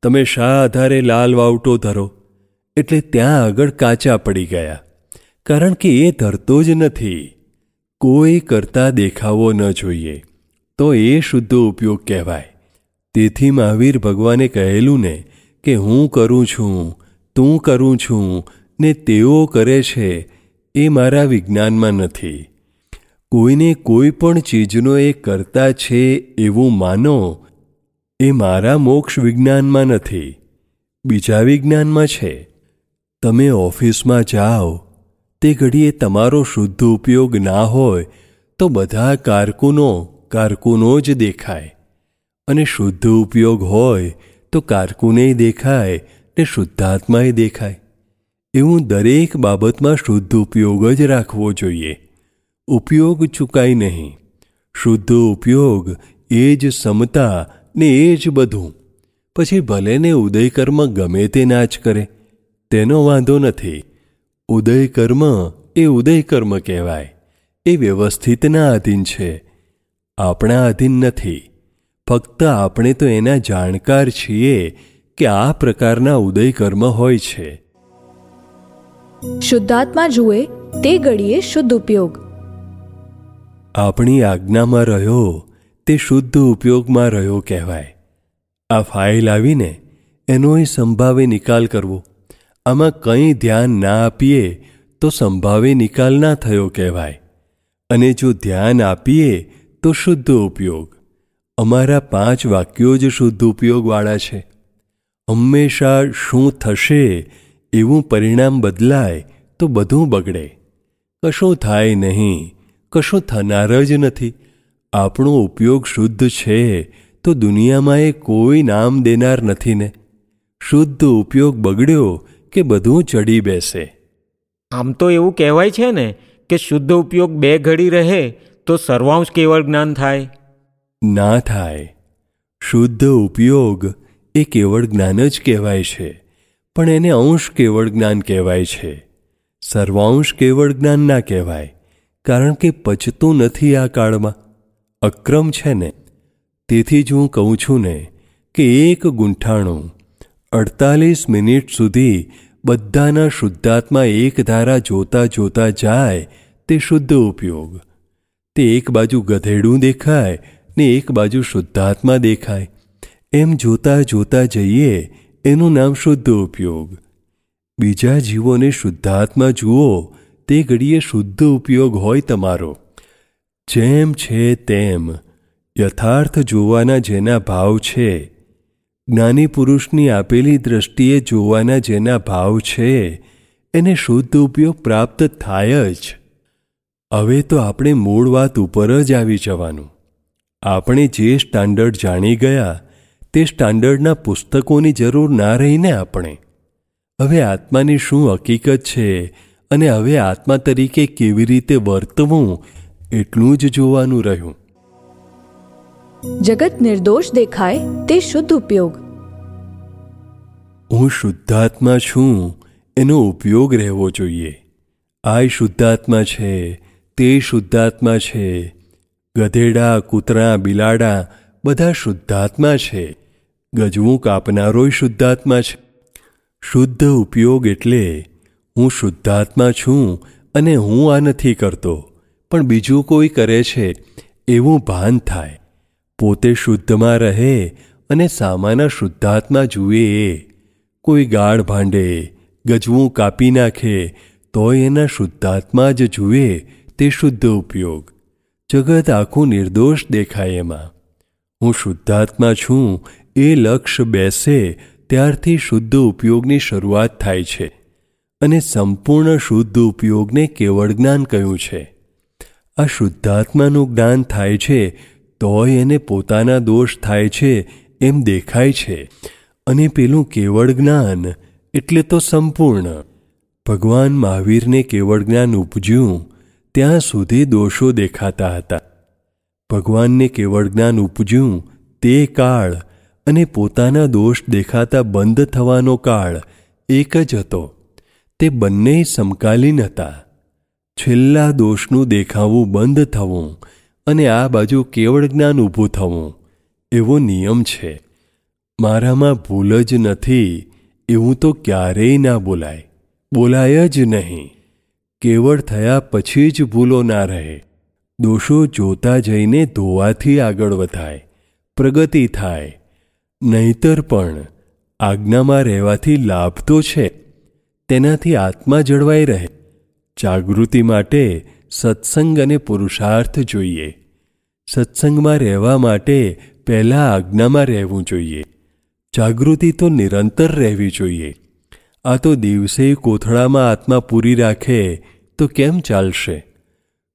તમે શા આધારે લાલ વાવટો ધરો? એટલે ત્યાં આગળ કાચા પડી ગયા. કારણ કે એ ધરતો જ નથી. કોઈ કરતા દેખાવો ન જોઈએ. તો એ શુદ્ધ ઉપયોગ કહેવાય. તેથી મહાવીર ભગવાને કહેલું ને કે હું કરું છું, તું કરું છું, ને તેઓ કરે છે, એ મારા વિજ્ઞાનમાં નથી. કોઈને કોઈ પણ ચીજનો એ કરતા છે એવું માનો, એ મારા મોક્ષ વિજ્ઞાનમાં નથી. બીજા વિજ્ઞાનમાં છે. તમે ઓફિસમાં જાઓ, તે ઘડીએ તમારો શુદ્ધ ઉપયોગ ના હોય, તો બધા કારકુનો કારકુનો જ દેખાય. અને શુદ્ધ ઉપયોગ હોય તો કારકુને દેખાય ને શુદ્ધાત્માએ દેખાય. એવું દરેક બાબતમાં શુદ્ધ ઉપયોગ જ રાખવો જોઈએ. ઉપયોગ ચૂકાય નહીં. શુદ્ધ ઉપયોગ એ જ સમતા ને એ જ બધું. પછી ભલેને ઉદયકર્મ ગમે તે નાચ કરે, તેનો વાંધો નથી. ઉદયકર્મ એ ઉદયકર્મ કહેવાય. એ વ્યવસ્થિતના આધીન છે. આપણા અધીન નથી. ફક્ત આપણે તો એના જાણકાર છીએ કે આ પ્રકારના ઉદયકર્મ હોય છે. શુદ્ધાત્મા જુએ તે ઘડીએ શુદ્ધ ઉપયોગ. આપણી આજ્ઞામાં રહ્યો તે શુદ્ધ ઉપયોગમાં રહ્યો કહેવાય. આ ફાઇલ આવીને એનોય સંભાવે નિકાલ કરવો. આમાં કંઈ ધ્યાન ના આપીએ તો સંભાવે નિકાલ ના થયો કહેવાય. અને જો ધ્યાન આપીએ તો શુદ્ધ ઉપયોગ. અમારા પાંચ વાક્યો જ શુદ્ધ ઉપયોગવાળા છે. હંમેશા શું થશે, એવું પરિણામ બદલાય તો બધું બગડે. કશું થાય નહીં, કશું થનાર જ નથી. આપણો ઉપયોગ શુદ્ધ છે તો દુનિયામાં એ કોઈ નામ દેનાર નથી ને. શુદ્ધ ઉપયોગ બગડ્યો કે બધું ચડી બેસે. આમ તો એવું કહેવાય છે ને કે શુદ્ધ ઉપયોગ બે ઘડી રહે તો સર્વાંશ કેવળ જ્ઞાન થાય? ના થાય. શુદ્ધ ઉપયોગ એ કેવળ જ્ઞાન જ કહેવાય છે, પણ એને અંશ કેવળ જ્ઞાન કહેવાય છે. સર્વાંશ કેવળ જ્ઞાન ના કહેવાય, કારણ કે પચતું નથી આ કાળમાં. અક્રમ છે ને. તેથી જ હું કહું છું ને કે એક ગુંઠાણું અડતાલીસ મિનિટ સુધી બધાના શુદ્ધાત્મા એક ધારા જોતા જોતા જાય તે શુદ્ધ ઉપયોગ. તે એક બાજુ ગધેડું દેખાય ને એક બાજુ શુદ્ધાત્મા દેખાય. એમ જોતા જોતા જઈએ, એનું નામ શુદ્ધ ઉપયોગ. બીજા જીવોને શુદ્ધાત્મા જુઓ, તે ઘડીએ શુદ્ધ ઉપયોગ હોય તમારો. જેમ છે તેમ, યથાર્થ જોવાના જેના ભાવ છે. જ્ઞાની પુરુષની આપેલી દ્રષ્ટિએ જોવાના જેના ભાવ છે, એને શુદ્ધ ઉપયોગ પ્રાપ્ત થાય જ. હવે તો આપણે મૂળ વાત ઉપર જ આવી જવાનું. આપણે જે સ્ટાન્ડર્ડ જાણી ગયા તે સ્ટાન્ડર્ડના પુસ્તકોની જરૂર ના રહીને આપણે. હવે આત્માની શું હકીકત છે અને હવે આત્મા તરીકે કેવી રીતે વર્તવું એટલું જ જોવાનું રહ્યું. જગત નિર્દોષ દેખાય તે શુદ્ધ ઉપયોગ. હું શુદ્ધાત્મા છું એનો ઉપયોગ રહેવો જોઈએ. આ શુદ્ધાત્મા છે તે શુદ્ધાત્મા છે. ગધેડા, કૂતરા, બિલાડા બધા શુદ્ધાત્મા છે. ગજવું કાપનારોય શુદ્ધાત્મા છે. શુદ્ધ ઉપયોગ એટલે હું શુદ્ધાત્મા છું અને હું આ નથી કરતો, પણ બીજું કોઈ કરે છે એવું ભાન થાય. પોતે શુદ્ધમાં રહે અને સામાના શુદ્ધાત્મા જુએ. એ કોઈ ગાઢ ભાંડે, ગજવું કાપી નાખે, તોય એના શુદ્ધાત્મા જ જુએ તે શુદ્ધ ઉપયોગ. જગત આખું નિર્દોષ દેખાય એમાં. હું શુદ્ધાત્મા છું, એ લક્ષ્ય બેસે, ત્યારથી શુદ્ધ ઉપયોગની શરૂઆત થાય છે. અને સંપૂર્ણ શુદ્ધ ઉપયોગને કેવળ જ્ઞાન કહ્યું છે. આ શુદ્ધાત્માનું જ્ઞાન થાય છે, તોય એને પોતાના દોષ થાય છે, એમ દેખાય છે. અને પેલું કેવળ જ્ઞાન, એટલે તો સંપૂર્ણ. ભગવાન મહાવીરને કેવળ જ્ઞાન ઉપજ્યું ત્યાં સુધી દોષો દેખાતા હતા. ભગવાનને કેવળ જ્ઞાન ઉપજ્યું તે કાળ અને પોતાના દોષ દેખાતા બંધ થવાનો કાળ એક જ હતો. તે બંને સમકાલીન હતા. છેલ્લા દોષનું દેખાવું બંધ થવું અને આ બાજુ કેવળ જ્ઞાન ઊભું થવું એવો નિયમ છે. મારામાં ભૂલ જ નથી, એવું તો ક્યારેય ના બોલાય. બોલાય જ નહીં. કેવળ થયા પછી જ ભૂલો ના રહે. દોષો જોતા જઈને ધોવાથી આગળ વધાય. પ્રગતિ થાય. નહીતર પણ આજ્ઞામાં રહેવાથી લાભ તો છે. તેનાથી આત્મા જળવાઈ રહે. જાગૃતિ માટે સત્સંગ અને પુરુષાર્થ જોઈએ. સત્સંગમાં રહેવા માટે પહેલાં આજ્ઞામાં રહેવું જોઈએ. જાગૃતિ તો નિરંતર રહેવી જોઈએ. આ તો દિવસે કોથળામાં આત્મા પૂરી રાખે તો કેમ ચાલશે?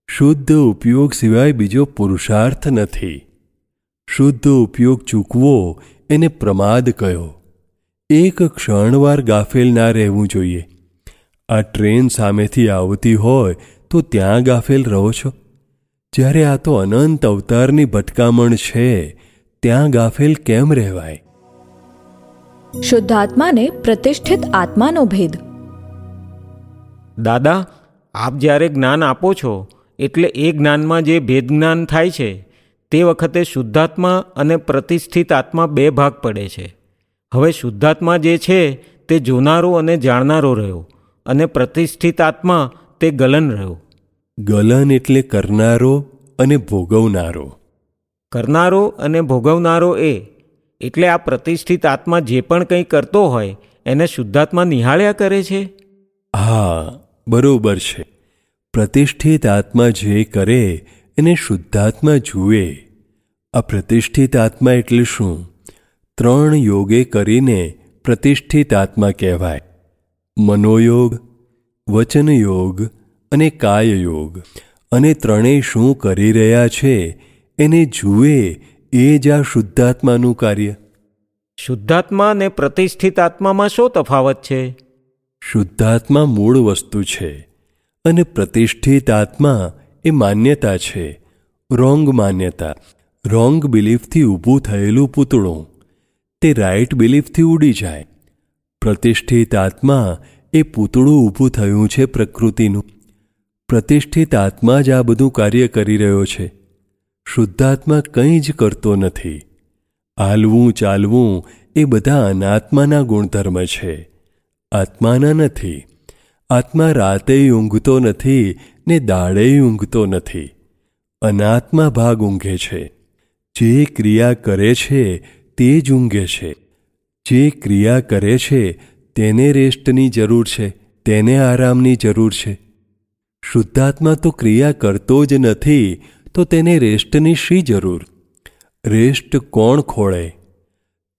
શુદ્ધ ઉપયોગ સિવાય બીજો પુરુષાર્થ નથી. શુદ્ધ ઉપયોગ ચૂકવો એને પ્રમાદ કયો. એક ક્ષણવાર ગાફેલ ના રહેવું જોઈએ. આ ટ્રેન સામેથી આવતી હોય તો ત્યાં ગાફેલ રહો છો. જ્યારે આ તો અનંત અવતારની ભટકામણ છે ત્યાં ગાફેલ કેમ રહેવાય? શુદ્ધાત્માને પ્રતિષ્ઠિત આત્માનો ભેદ. દાદા આપ જ્યારે જ્ઞાન આપો છો એટલે એ જ્ઞાનમાં જે ભેદ જ્ઞાન થાય છે તે વખતે શુદ્ધાત્મા અને પ્રતિષ્ઠિત આત્મા બે ભાગ પડે છે. હવે શુદ્ધાત્મા જે છે તે જોનારો અને જાણનારો રહ્યો અને પ્રતિષ્ઠિત આત્મા તે ગલન રહ્યો. ગલન એટલે કરનારો અને ભોગવનારો. કરનારો અને ભોગવનારો એ એટલે આ પ્રતિષ્ઠિત આત્મા જે પણ કંઈ કરતો હોય એને શુદ્ધાત્મા નિહાળ્યા કરે છે? હા બરોબર છે. પ્રતિષ્ઠિત આત્મા જે કરે, એને શુદ્ધાત્મા જુએ. આ પ્રતિષ્ઠિત આત્મા એટલે શું? ત્રણ યોગે કરીને પ્રતિષ્ઠિત આત્મા કહેવાય. મનોયોગ, વચનયોગ અને કાયયોગ. અને ત્રણેય શું કરી રહ્યા છે, એને જુએ એ જ આ શુદ્ધાત્માનું કાર્ય. શુદ્ધાત્મા અને પ્રતિષ્ઠિત આત્મામાં શું તફાવત છે? શુદ્ધાત્મા મૂળ વસ્તુ છે અને પ્રતિષ્ઠિત આત્મા એ માન્યતા છે રોંગ માન્યતા. રોંગ બિલીફથી ઊભું થયેલું પૂતળું. તે રાઈટ બિલીફથી ઉડી જાય. પ્રતિષ્ઠિત આત્મા એ પૂતળું ઊભું થયું છે પ્રકૃતિનું. પ્રતિષ્ઠિત આત્મા જ આ બધું કાર્ય કરી રહ્યો છે. શુદ્ધાત્મા કંઈ જ કરતો નથી. હાલવું ચાલવું એ બધા અનાત્માના ગુણધર્મ છે. આત્માના નથી. આત્મા રાતે ઊંઘતો નથી ને દાડે ઊંઘતો નથી. અનાત્મા ભાગ ઊંઘે છે. જે ક્રિયા કરે છે તે જ ઊંઘે છે. જે ક્રિયા કરે છે તેને રેસ્ટની જરૂર છે, તેને આરામની જરૂર છે. શુદ્ધાત્મા તો ક્રિયા કરતો જ નથી, તો તેને રેસ્ટની શી જરૂર? રેસ્ટ કોણ ખોળે?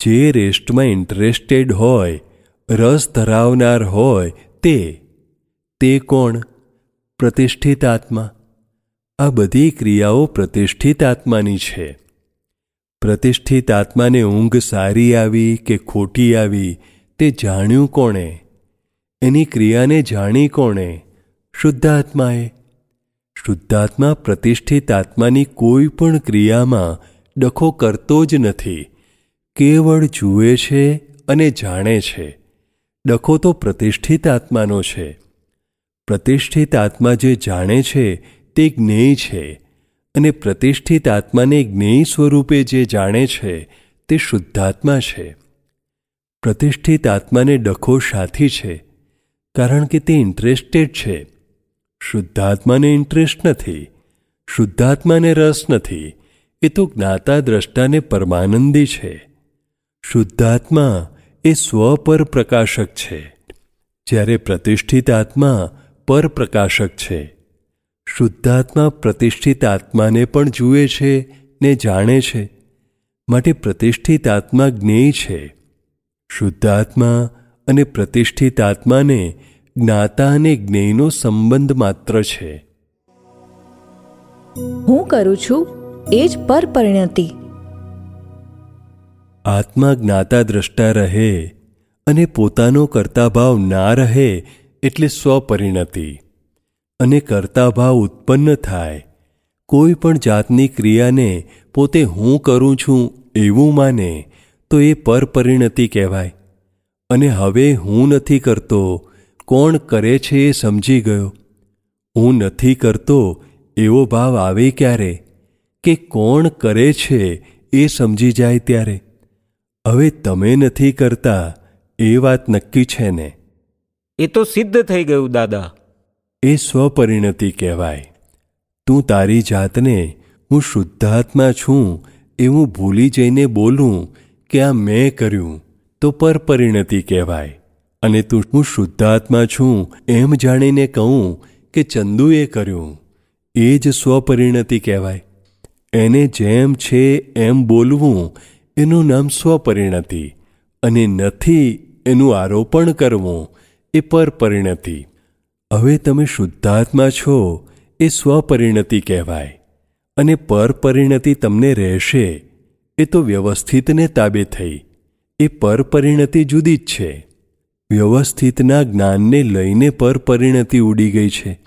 જે રેસ્ટમાં ઇન્ટરેસ્ટેડ હોય રસ ધરાવનાર હોય તે તે કોણ? પ્રતિષ્ઠિત આત્મા. આ બધી ક્રિયાઓ પ્રતિષ્ઠિત આત્માની છે. પ્રતિષ્ઠિત આત્માને ઊંઘ સારી આવી કે ખોટી આવી તે જાણ્યું કોણે? એની ક્રિયાને જાણી કોણે? શુદ્ધાત્માએ. શુદ્ધાત્મા પ્રતિષ્ઠિત આત્માની કોઈ પણ ક્રિયામાં ડખો કરતો જ નથી. કેવળ જુએ છે અને જાણે છે. ડખો તો પ્રતિષ્ઠિત આત્માનો છે. પ્રતિષ્ઠિત આત્મા જે જાણે છે તે જ્ઞેય છે અને પ્રતિષ્ઠિત આત્માને જ્ઞેય સ્વરૂપે જે જાણે છે તે શુદ્ધાત્મા છે. પ્રતિષ્ઠિત આત્માને ડખો સાથી છે કારણ કે તે ઇન્ટરેસ્ટેડ છે. શુદ્ધાત્માને ઇન્ટરેસ્ટ નથી, શુદ્ધાત્માને રસ નથી, એ તો જ્ઞાતા દ્રષ્ટાને પરમાનંદી છે. શુદ્ધાત્મા એ સ્વ પર પ્રકાશક છે. જ્યારે પ્રતિષ્ઠિત આત્મા પર પ્રકાશક છે. શુદ્ધાત્મા પ્રતિષ્ઠિત આત્માને પણ જુએ છે ને જાણે છે. માટે પ્રતિષ્ઠિત આત્મા જ્ઞેય છે. શુદ્ધાત્મા અને પ્રતિષ્ઠિત આત્માને જ્ઞાતા અને જ્ઞેયનો સંબંધ માત્ર છે. હું કરું છું એ જ પર આત્મા જ્ઞાતા દ્રષ્ટા રહે અને પોતાનો કર્તાભાવ ના રહે એટલે સ્વપરિણતિ. અને કર્તાભાવ ઉત્પન્ન થાય. કોઈ પણ જાતની ક્રિયાને પોતે હું કરું છું એવું માને, તો એ પરપરિણતિ કહેવાય. અને હવે હું નથી કરતો, કોણ કરે છે એ સમજી ગયો. હું નથી કરતો, એવો ભાવ આવે ક્યારે? કે કોણ કરે છે એ સમજી જાય ત્યારે? હવે તમે નથી કરતા એ વાત નક્કી છે ને? એ તો સિદ્ધ થઈ ગયું દાદા. એ સ્વપરિણતિ કહેવાય. તું તારી જાતને હું શુદ્ધાત્મા છું એવું ભૂલી જઈને બોલું કે આ મેં કર્યું તો પરપરિણતિ કહેવાય. અને તું હું શુદ્ધાત્મા છું એમ જાણીને કહું કે ચંદુએ કર્યું. એ જ સ્વપરિણતિ કહેવાય. એને જેમ છે એમ બોલવું એનું નામ સ્વપરિણતિ અને નથી એનું આરોપણ કરવું એ પરપરિણતિ. હવે તમે શુદ્ધાત્મા છો એ સ્વપરિણતિ કહેવાય અને પરપરિણતિ તમને રહેશે એ તો વ્યવસ્થિતને તાબે થઈ. એ પરપરિણતિ જુદી જ છે. વ્યવસ્થિતના જ્ઞાનને લઈને પરપરિણતિ ઉડી ગઈ છે.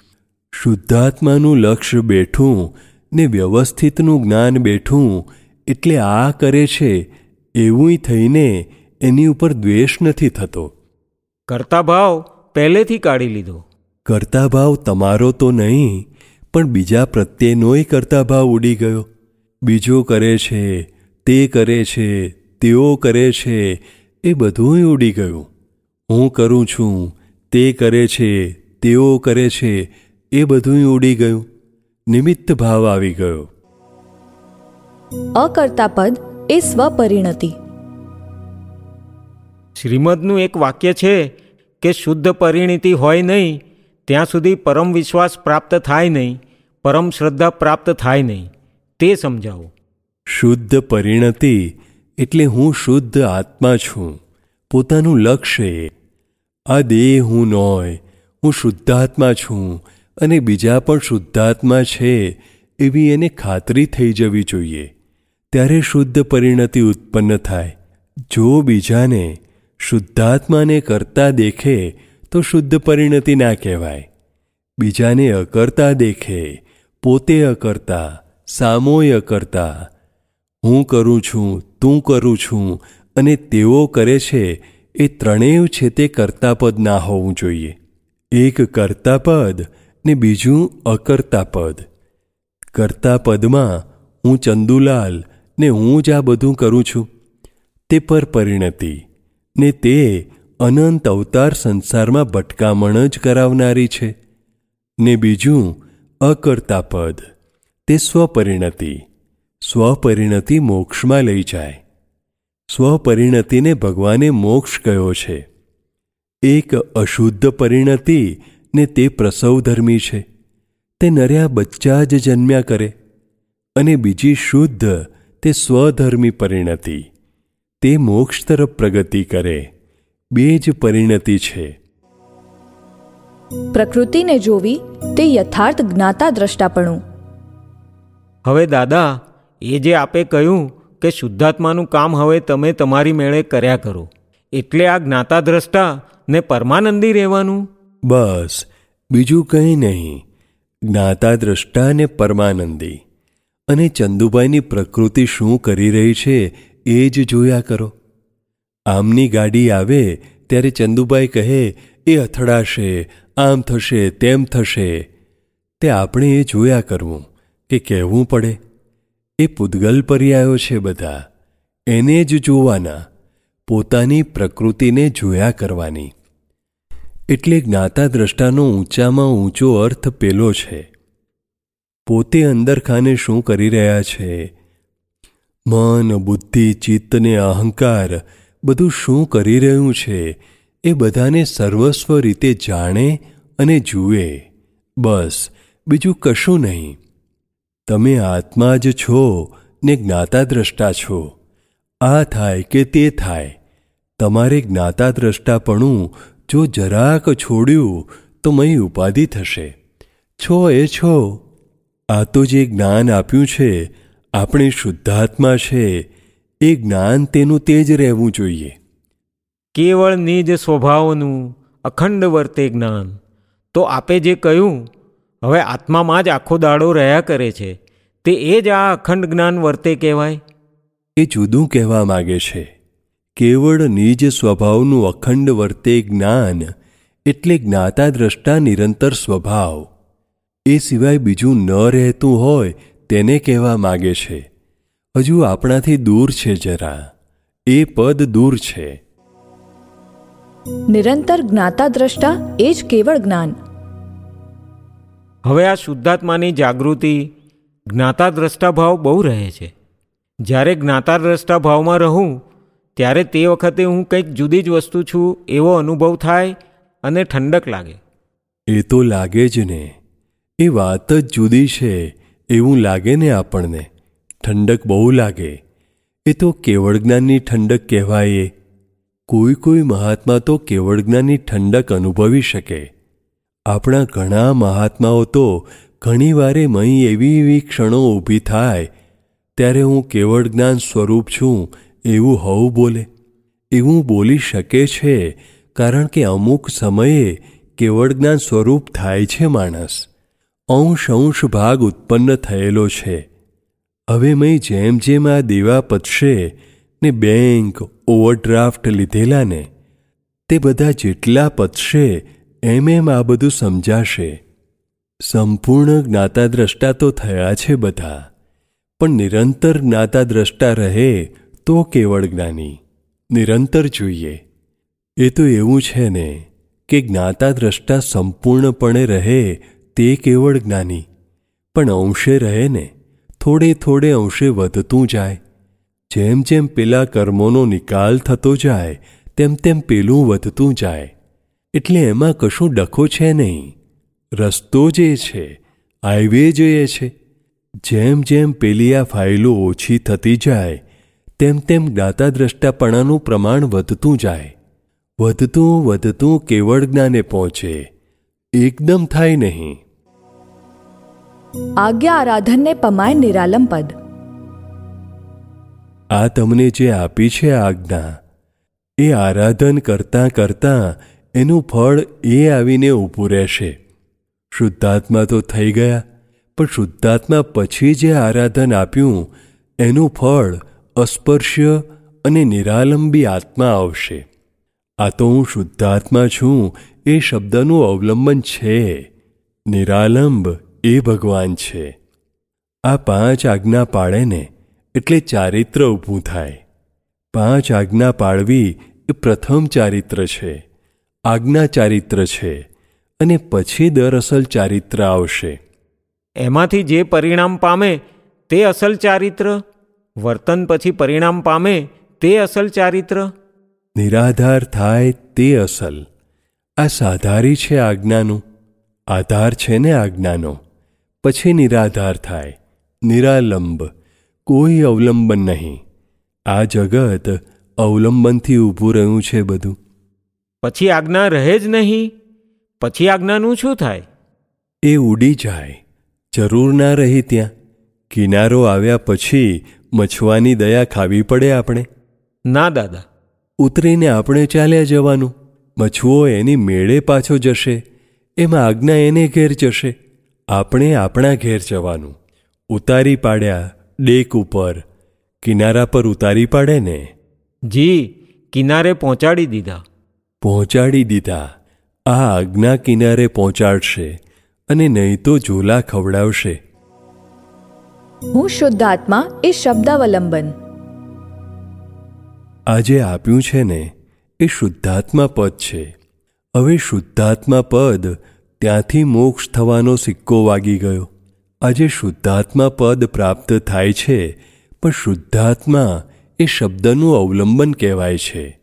શુદ્ધાત્માનું લક્ષ્ય બેઠું ને વ્યવસ્થિતનું જ્ઞાન બેઠું એટલે આ કરે છે એવું થઈને એની ઉપર દ્વેષ નથી થતો. કરતા ભાવ પહેલેથી કાઢી લીધો. કરતા ભાવ તમારો તો નહીં પણ બીજા પ્રત્યેનોય કરતા ભાવ ઉડી ગયો. બીજો કરે છે તે કરે છે તેઓ કરે છે એ બધુંય ઉડી ગયું. હું કરું છું તે કરે છે તેઓ કરે છે એ બધુંય ઉડી ગયું. નિમિત્ત ભાવ આવી ગયો. અકર્તા પદ એ સ્વપરિણતિ. શ્રીમદનું એક વાક્ય છે કે શુદ્ધ પરિણિતિ હોય નહીં ત્યાં સુધી પરમ વિશ્વાસ પ્રાપ્ત થાય નહીં પરમ શ્રદ્ધા પ્રાપ્ત થાય નહીં. તે સમજાવો. શુદ્ધ પરિણતિ એટલે હું શુદ્ધ આત્મા છું પોતાનું લક્ષ્ય આ દેહ હું નોય હું શુદ્ધાત્મા છું અને બીજા પણ શુદ્ધાત્મા છે એવી એને ખાતરી થઈ જવી જોઈએ. ત્યારે શુદ્ધ પરિણતિ ઉત્પન્ન થાય. જો બીજાને શુદ્ધાત્માને કરતા દેખે, તો શુદ્ધ પરિણતિ ના કહેવાય. બીજાને અકર્તા દેખે, પોતે અકર્તા, સામોય અકર્તા. હું કરું છું, તું કરું છું, અને તેઓ કરે છે, એ ત્રણેય છે તે કર્તાપદ ના હોવું જોઈએ. એક કર્તાપદ ને બીજું અકર્તાપદ. કર્તાપદમાં હું ચંદુલાલ ને હું જ આ બધું કરું છું. તે પર પરિણતિ, ને તે અનંત અવતાર સંસારમાં ભટકામણ જ કરાવનારી છે. ને બીજું, અકર્તાપદ, તે સ્વપરિણતિ સ્વપરિણતિ મોક્ષમાં લઈ જાય. સ્વપરિણતિને ભગવાને મોક્ષ કહ્યો છે. એક અશુદ્ધ પરિણતિ ને તે પ્રસવધર્મી છે. તે નર્યા બચ્ચા જ જન્મ્યા કરે. અને બીજી શુદ્ધ તે સ્વધર્મી પરિણતિ. તે મોક્ષ તરફ પ્રગતિ કરે. બે જ પરિણતિ છે. પ્રકૃતિને જોવી તે યથાર્થ જ્ઞાતા દ્રષ્ટાપણું હવે દાદા એ જે આપે કહ્યું કે શુદ્ધાત્માનું કામ હવે તમે તમારી મેળે કર્યા કરો. એટલે આ જ્ઞાતા દ્રષ્ટા ને પરમાનંદી રહેવાનું? બસ બીજું કંઈ નહીં. જ્ઞાતા દ્રષ્ટા ને પરમાનંદી. અને ચંદુભાઈની પ્રકૃતિ શું કરી રહી છે એ જ જોયા કરો. આમની ગાડી આવે ત્યારે ચંદુભાઈ કહે, એ અથડાશે, આમ થશે, તેમ થશે. તે આપણે એ જોયા કરવું કે કહેવું પડે. એ પૂદગલ પર્યાયો છે બધા. એને જ જોવાના. પોતાની પ્રકૃતિને જોયા કરવાની. એટલે જ્ઞાતા દ્રષ્ટાનો ઊંચામાં ઊંચો અર્થ પેલો છે. પોતે અંદરખાને શું કરી રહ્યા છે? મન, બુદ્ધિ ચિત્તને અહંકાર બધું શું કરી રહ્યું છે એ બધાને સર્વસ્વ રીતે જાણે અને જુએ. બસ, બીજું કશું નહીં. તમે આત્મા જ છો ને જ્ઞાતા દ્રષ્ટા છો. આ થાય કે તે થાય? તમારે જ્ઞાતા દ્રષ્ટાપણું જો જરાક છોડ્યું તો મય ઉપાધિ થશે. છો એ છો. આ તો જે જ્ઞાન આપ્યું છે આપણે શુદ્ધાત્મા છે એ જ્ઞાન તેનું તે જ રહેવું જોઈએ. કેવળ નિજ સ્વભાવનું અખંડ વર્તે જ્ઞાન. તો આપે જે કહ્યું હવે આત્મામાં જ આખો દાડો રહ્યા કરે છે તે એ જ આ અખંડ જ્ઞાન વર્તે કહેવાય? એ જુદું કહેવા માગે છે. કેવળ નિજ સ્વભાવનું અખંડ વર્તે જ્ઞાન એટલે જ્ઞાતા દ્રષ્ટા નિરંતર સ્વભાવ. એ સિવાય બીજું ન રહેતું હોય તેને કહેવા માગે છે. હજુ આપણાથી દૂર છે જરા. એ પદ દૂર છે. નિરંતર જ્ઞાતા દ્રષ્ટા એ જ કેવળ જ્ઞાન. હવે આ શુદ્ધાત્માની જાગૃતિ જ્ઞાતા દ્રષ્ટા ભાવ બહુ રહે છે. જ્યારે જ્ઞાતા દ્રષ્ટા ભાવમાં રહું ત્યારે તે વખતે હું કંઈક જુદી જ વસ્તુ છું એવો અનુભવ થાય અને ઠંડક લાગે. એ તો લાગે જ ને. એ વાત જ જુદી છે, એવું લાગે ને આપણને. ઠંડક બહુ લાગે. એ તો કેવળ જ્ઞાનની ઠંડક કહેવાય. કોઈ કોઈ મહાત્મા તો કેવળ જ્ઞાનની ઠંડક અનુભવી શકે. આપણા ઘણા મહાત્માઓ તો ઘણીવારે મહી એવી એવી ક્ષણો ઊભી થાય, ત્યારે હું કેવળ જ્ઞાન સ્વરૂપ છું, એવું હોવું બોલે. એવું બોલી શકે છે, કારણ કે અમુક સમયે કેવળ જ્ઞાન સ્વરૂપ થાય છે માણસ. અંશ અંશ ભાગ ઉત્પન્ન થયેલો છે. હવે મેં જેમ જેમ આ દેવા પતશે ને બેંક ઓવરડ્રાફ્ટ લીધેલા ને તે બધા જેટલા પતશે એમ એમ આ બધું સમજાશે. સંપૂર્ણ જ્ઞાતા દ્રષ્ટા તો થયા છે બધા, પણ નિરંતર જ્ઞાતા દ્રષ્ટા રહે તો કેવળ જ્ઞાની? નિરંતર જોઈએ. એ તો એવું છે ને કે જ્ઞાતા દ્રષ્ટા સંપૂર્ણપણે રહે તે કેવળ જ્ઞાની. પણ અંશે રહે ને, થોડે થોડે અંશે વધતું જાય. જેમ જેમ પેલા કર્મોનો નિકાલ થતો જાય, તેમ તેમ પેલું વધતું જાય. એટલે એમાં કશું ડખો છે નહીં. રસ્તો જે છે, હાઈવે જોઈએ છે, જેમ જેમ પેલી આ ફાઇલો ઓછી થતી જાય, તેમ તેમ જ્ઞાતા દ્રષ્ટાપણાનું પ્રમાણ વધતું જાય. વધતું વધતું કેવળ જ્ઞાને પહોંચે. એકદમ થાય નહીં. આજ્ઞા આરાધનને પમાય નિરાલમ પદ. આ તમને જે આપી છે આજ્ઞા, એ આરાધન કરતાં કરતાં એનું ફળ એ આવીને ઊભું રહેશે. શુદ્ધાત્મા તો થઈ ગયા, પણ શુદ્ધાત્મા પછી જે આરાધન આપ્યું, એનું ફળ અસ્પર્શ્ય અને નિરાલંબી આત્મા આવશે. આ તો હું શુદ્ધાત્મા છું, એ શબ્દનું અવલંબન છે. નિરાલંબ એ ભગવાન છે. આ પાંચ આજ્ઞા પાળે ને એટલે ચારિત્ર ઊભું થાય. પાંચ આજ્ઞા પાળવી એ પ્રથમ ચારિત્ર છે. આજ્ઞા ચારિત્ર છે અને પછી દરઅસલ ચારિત્ર આવશે. એમાંથી જે પરિણામ પામે તે અસલ ચારિત્ર? વર્તન પછી પરિણામ પામે તે અસલ ચારિત્ર? નિરાધાર થાય તે અસલ. આ સાધારી છે આજ્ઞાનું. આધાર છે ને આજ્ઞાનો. પછી નિરાધાર થાય નિરાલંબ કોઈ અવલંબન નહીં. આ જગત અવલંબનથી ઊભું રહ્યું છે બધું. પછી આજ્ઞા રહે જ નહીં પછી આજ્ઞાનું શું થાય? એ ઉડી જાય જરૂર ના રહી ત્યાં. કિનારો આવ્યા પછી મછવાની દયા ખાવી પડે આપણે. ના દાદા. ઉતરીને આપણે ચાલ્યા જવાનું. મછવો એની મેળે પાછો જશે એમાં આજ્ઞા એને ઘેર જશે. આપણે આપણા ઘેર જવાનું. ઉતારી પાડ્યા ડેક ઉપર. કિનારા પર ઉતારી પાડે ને? જી કિનારે પહોંચાડી દીધા. પહોંચાડી દીધા. આ આજ્ઞા કિનારે પહોંચાડશે અને નહીં તો ઝોલા ખવડાવશે. હું શુદ્ધાત્મા એ શબ્દાવલંબન. આજે આપ્યું છે ને એ શુદ્ધાત્મા પદ છે. હવે શુદ્ધાત્મા પદ ત્યાંથી મોક્ષ થવાનો સિક્કો વાગી ગયો. આજે શુદ્ધાત્મા પદ પ્રાપ્ત થાય છે પણ શુદ્ધાત્મા એ શબ્દનું અવલંબન કહેવાય છે.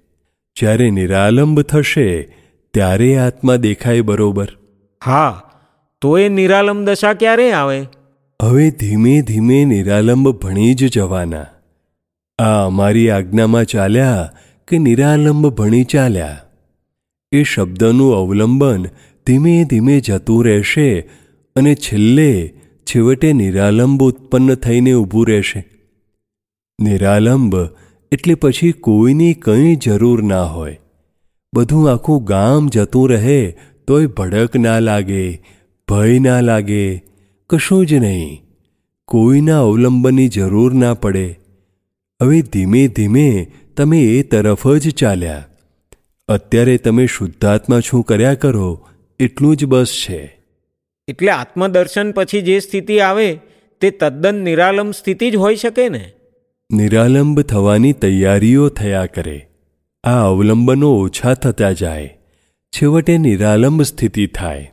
જ્યારે નિરાલંબ થશે ત્યારે આત્મા દેખાય બરોબર. હા તો એ નિરાલંબ દશા ક્યારે આવે? હવે ધીમે ધીમે નિરાલંબ ભણી જ જવાના. આ અમારી આજ્ઞામાં ચાલ્યા કે નિરાલંબ ભણી ચાલ્યા? એ શબ્દનું અવલંબન ધીમે ધીમે જતું રહેશે અને છેલ્લે છેવટે નિરાલંબ ઉત્પન્ન થઈને ઊભું રહેશે. નિરાલંબ એટલે પછી કોઈની કંઈ જરૂર ના હોય. બધું આખું ગામ જતું રહે તોય ભડક ના લાગે, ભય ના લાગે, કશું જ નહીં. કોઈના અવલંબનની જરૂર ના પડે. હવે ધીમે ધીમે તમે એ તરફ જ ચાલ્યા. અત્યારે તમે શુદ્ધાત્મા શું કર્યા કરો એટલું જ બસ છે. એટલે આત્મદર્શન પછી જે સ્થિતિ આવે તે તદ્દન નિરાલંબ સ્થિતિ જ હોઈ શકે ને? નિરાલંબ થવાની તૈયારીઓ થયા કરે. આ અવલંબનો ઓછા થતા જાય. છેવટે નિરાલંબ સ્થિતિ થાય.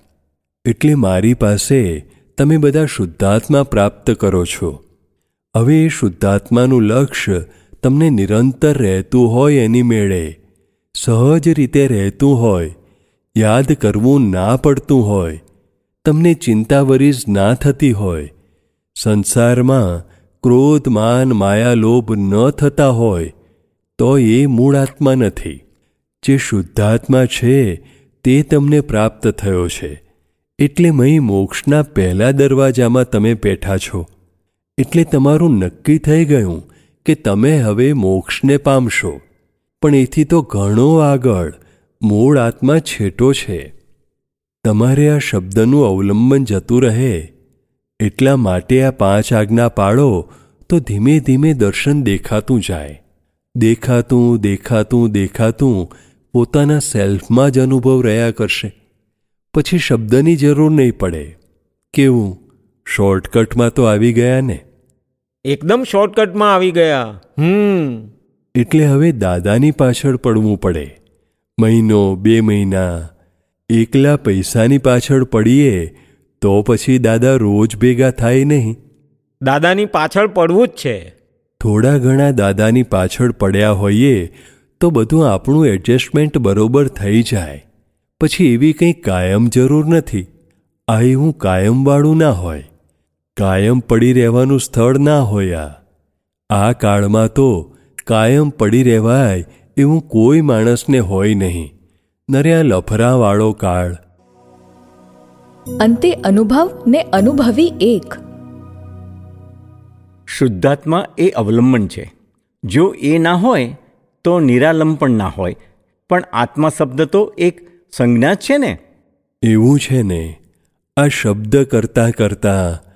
એટલે મારી પાસે તમે બધા શુદ્ધાત્મા પ્રાપ્ત કરો છો. હવે એ શુદ્ધાત્માનું લક્ષ્ય તમને નિરંતર રહેતું હોય એની મેળે. સહજ રીતે રહેતું હોય યાદ કરવું ના પડતું હોય, તમને ચિંતાવરીજ ના થતી હોય, સંસારમાં ક્રોધ માન માયાલોભ ન થતા હોય, તો એ મૂળ આત્મા નથી. જે શુદ્ધાત્મા છે, તે તમને પ્રાપ્ત થયો છે. એટલે મહી મોક્ષના પહેલા દરવાજામાં તમે બેઠા છો. એટલે તમારું નક્કી થઈ ગયું કે તમે હવે મોક્ષને પામશો. પણ એથી તો ઘણો આગળ મૂળ આત્મા છેટો છે. તમારે આ શબ્દનું અવલંબન જતું રહે. એટલા માટે આ પાંચ આજ્ઞા પાળો તો ધીમે ધીમે દર્શન દેખાતું જાય. દેખાતું દેખાતું દેખાતું પોતાના સેલ્ફમાં જ અનુભવ રહ્યા કરશે. પછી શબ્દની જરૂર નહીં પડે. કેવું? શોર્ટકટમાં તો આવી ગયા ને? એકદમ શોર્ટકટમાં આવી ગયા. હમ. એટલે હવે દાદાની પાછળ પડવું પડે. મહિનો બે મહિના. એકલા પૈસાની પાછળ પડીએ તો પછી દાદા રોજ ભેગા થાય નહીં. દાદાની પાછળ પડવું જ છે. થોડા ઘણા દાદાની પાછળ પડ્યા હોઈએ તો બધું આપણું એડજસ્ટમેન્ટ બરોબર થઈ જાય. પછી એવી કંઈ કાયમ જરૂર નથી. આ એવું કાયમવાળું ના હોય. કાયમ પડી રહેવાનું સ્થળ ના હોય આ કાળમાં તો કાયમ પડી રહેવાય એવું કોઈ માણસને હોય નહીં. નર્યા લફરાવાળો કાળ. અંતે અનુભવ ને અનુભવી એક. શુદ્ધાત્મા એ અવલંબન છે. જો એ ના હોય તો નિરાલંબ પણ ના હોય. પણ આત્મા શબ્દ તો એક સંજ્ઞા છે ને? એવું છે ને. આ શબ્દ કરતાં કરતાં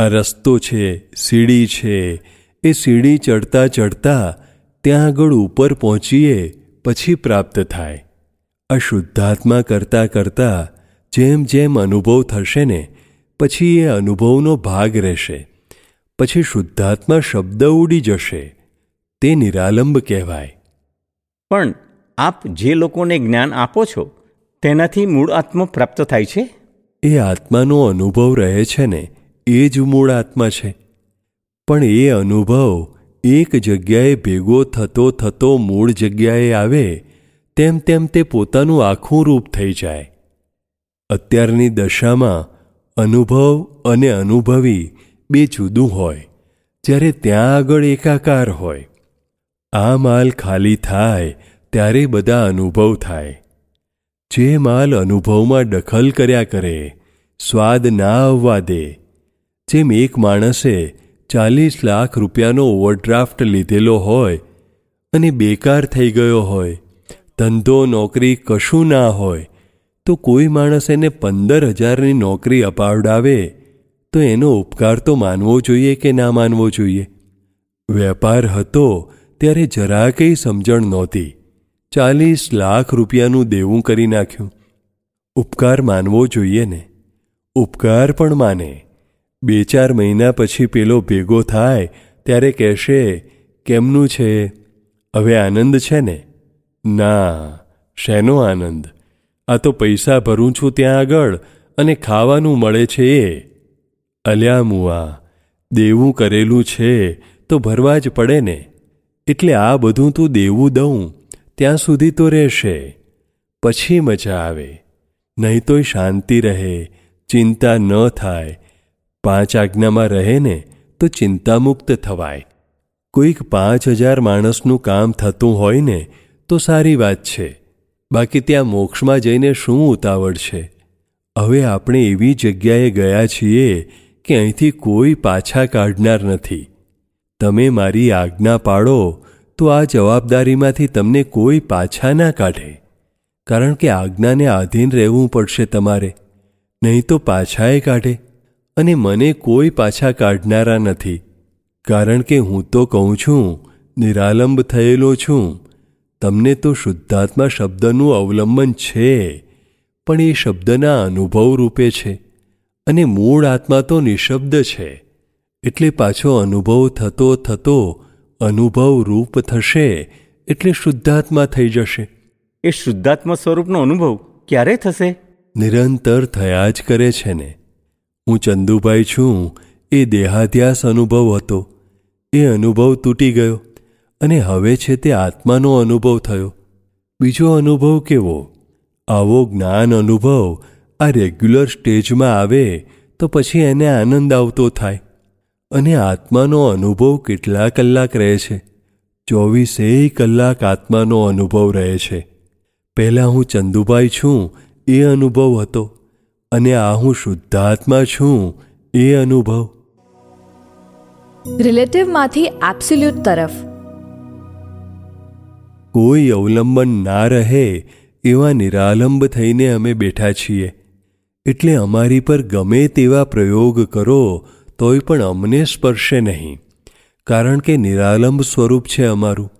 આ રસ્તો છે સીડી છે એ સીડી ચડતા ચડતા ત્યાં આગળ ઉપર પહોંચીએ પછી પ્રાપ્ત થાય. અશુદ્ધાત્મા કરતા કરતાં જેમ જેમ અનુભવ થશે ને પછી એ અનુભવનો ભાગ રહેશે. પછી શુદ્ધાત્મા શબ્દ ઉડી જશે. તે નિરાલંબ કહેવાય. પણ આપ જે લોકોને જ્ઞાન આપો છો તેનાથી મૂળ આત્મા પ્રાપ્ત થાય છે? એ આત્માનો અનુભવ રહે છે ને એ જ મૂળ આત્મા છે. પણ એ અનુભવ એક જગ્યાએ ભેગો થતો થતો મૂળ જગ્યાએ આવે, તેમ તેમ તે પોતાનું આખું રૂપ થઈ જાય. અત્યારની દશામાં અનુભવ અને અનુભવી બે જુદું હોય, જ્યારે ત્યાં આગળ એકાકાર હોય. આ માલ ખાલી થાય ત્યારે બધા અનુભવ થાય. જે માલ અનુભવમાં દખલ કર્યા કરે, સ્વાદ ના આવવા દે. જેમ એક માણસે ચાલીસ લાખ રૂપિયાનો ઓવરડ્રાફ્ટ લીધેલો હોય અને બેકાર થઈ ગયો હોય, ધંધો, નોકરી કશું ના હોય, તો કોઈ માણસ એને પંદર હજારની નોકરી અપાવડાવે, તો એનો ઉપકાર તો માનવો જોઈએ કે ના માનવો જોઈએ? વેપાર હતો ત્યારે જરા કંઈ સમજણ નહોતી. ચાલીસ લાખ રૂપિયાનું દેવું કરી નાખ્યું. ઉપકાર માનવો જોઈએ ને? ઉપકાર પણ માને. બે ચાર મહિના પછી પેલો ભેગો થાય, ત્યારે કહેશે, કેમનું છે? હવે આનંદ છે ને? ના, શેનો આનંદ? આ તો પૈસા ભરું છું ત્યાં આગળ અને ખાવાનું મળે છે એ. અલ્યા મુઆ, દેવું કરેલું છે તો ભરવા જ પડે ને. એટલે આ બધું તું દેવું દઉં, ત્યાં સુધી તો રહેશે. પછી મજા આવે. નહીં તોય શાંતિ રહે, ચિંતા ન થાય પાંચ આજ્ઞામાં રહે ને તો ચિંતામુક્ત થવાય. કોઈક પાંચ હજાર માણસનું કામ થતું હોય ને તો સારી વાત છે. બાકી ત્યાં મોક્ષમાં જઈને શું ઉતાવળ છે? હવે આપણે એવી જગ્યાએ ગયા છીએ કે અહીંથી કોઈ પાછા કાઢનાર નથી. તમે મારી આજ્ઞા પાડો તો આ જવાબદારીમાંથી તમને કોઈ પાછા ના કાઢે. કારણ કે આજ્ઞાને આધીન રહેવું પડશે તમારે. નહીં તો પાછાએ કાઢે. અને મને કોઈ પાછા કાઢનારા નથી. કારણ કે હું તો કહું છું નિરાલંબ થયેલો છું. તમને તો શુદ્ધાત્મા શબ્દનું અવલંબન છે પણ એ શબ્દના અનુભવ રૂપે છે. અને મૂળ આત્મા તો નિશબ્દ છે. એટલે પાછો અનુભવ થતો થતો અનુભવ રૂપ થશે એટલે શુદ્ધાત્મા થઈ જશે. એ શુદ્ધાત્મા સ્વરૂપનો અનુભવ ક્યારે થશે? નિરંતર થયા જ કરે છે ને. હું ચંદુભાઈ છું. એ દેહાધ્યાસ અનુભવ હતો. એ અનુભવ તૂટી ગયો અને હવે છે તે આત્માનો અનુભવ થયો. બીજો અનુભવ કેવો? આવો જ્ઞાન અનુભવ આ રેગ્યુલર સ્ટેજમાં આવે તો પછી એને આનંદ આવતો થાય. અને આત્માનો અનુભવ કેટલા કલાક રહે છે? ચોવીસેય કલાક આત્માનો અનુભવ રહે છે. પહેલાં હું ચંદુભાઈ છું. એ અનુભવ હતો. અને આ હું શુદ્ધાત્મા છું એ અનુભવ. રિલેટિવમાંથી એબ્સોલ્યુટ તરફ. કોઈ અવલંબન ના રહે એવા નિરાલંબ થઈને અમે બેઠા છીએ. એટલે અમારી પર ગમે તેવા પ્રયોગ કરો તોય પણ અમને સ્પર્શે નહીં. કારણ કે નિરાલંબ સ્વરૂપ છે અમારું.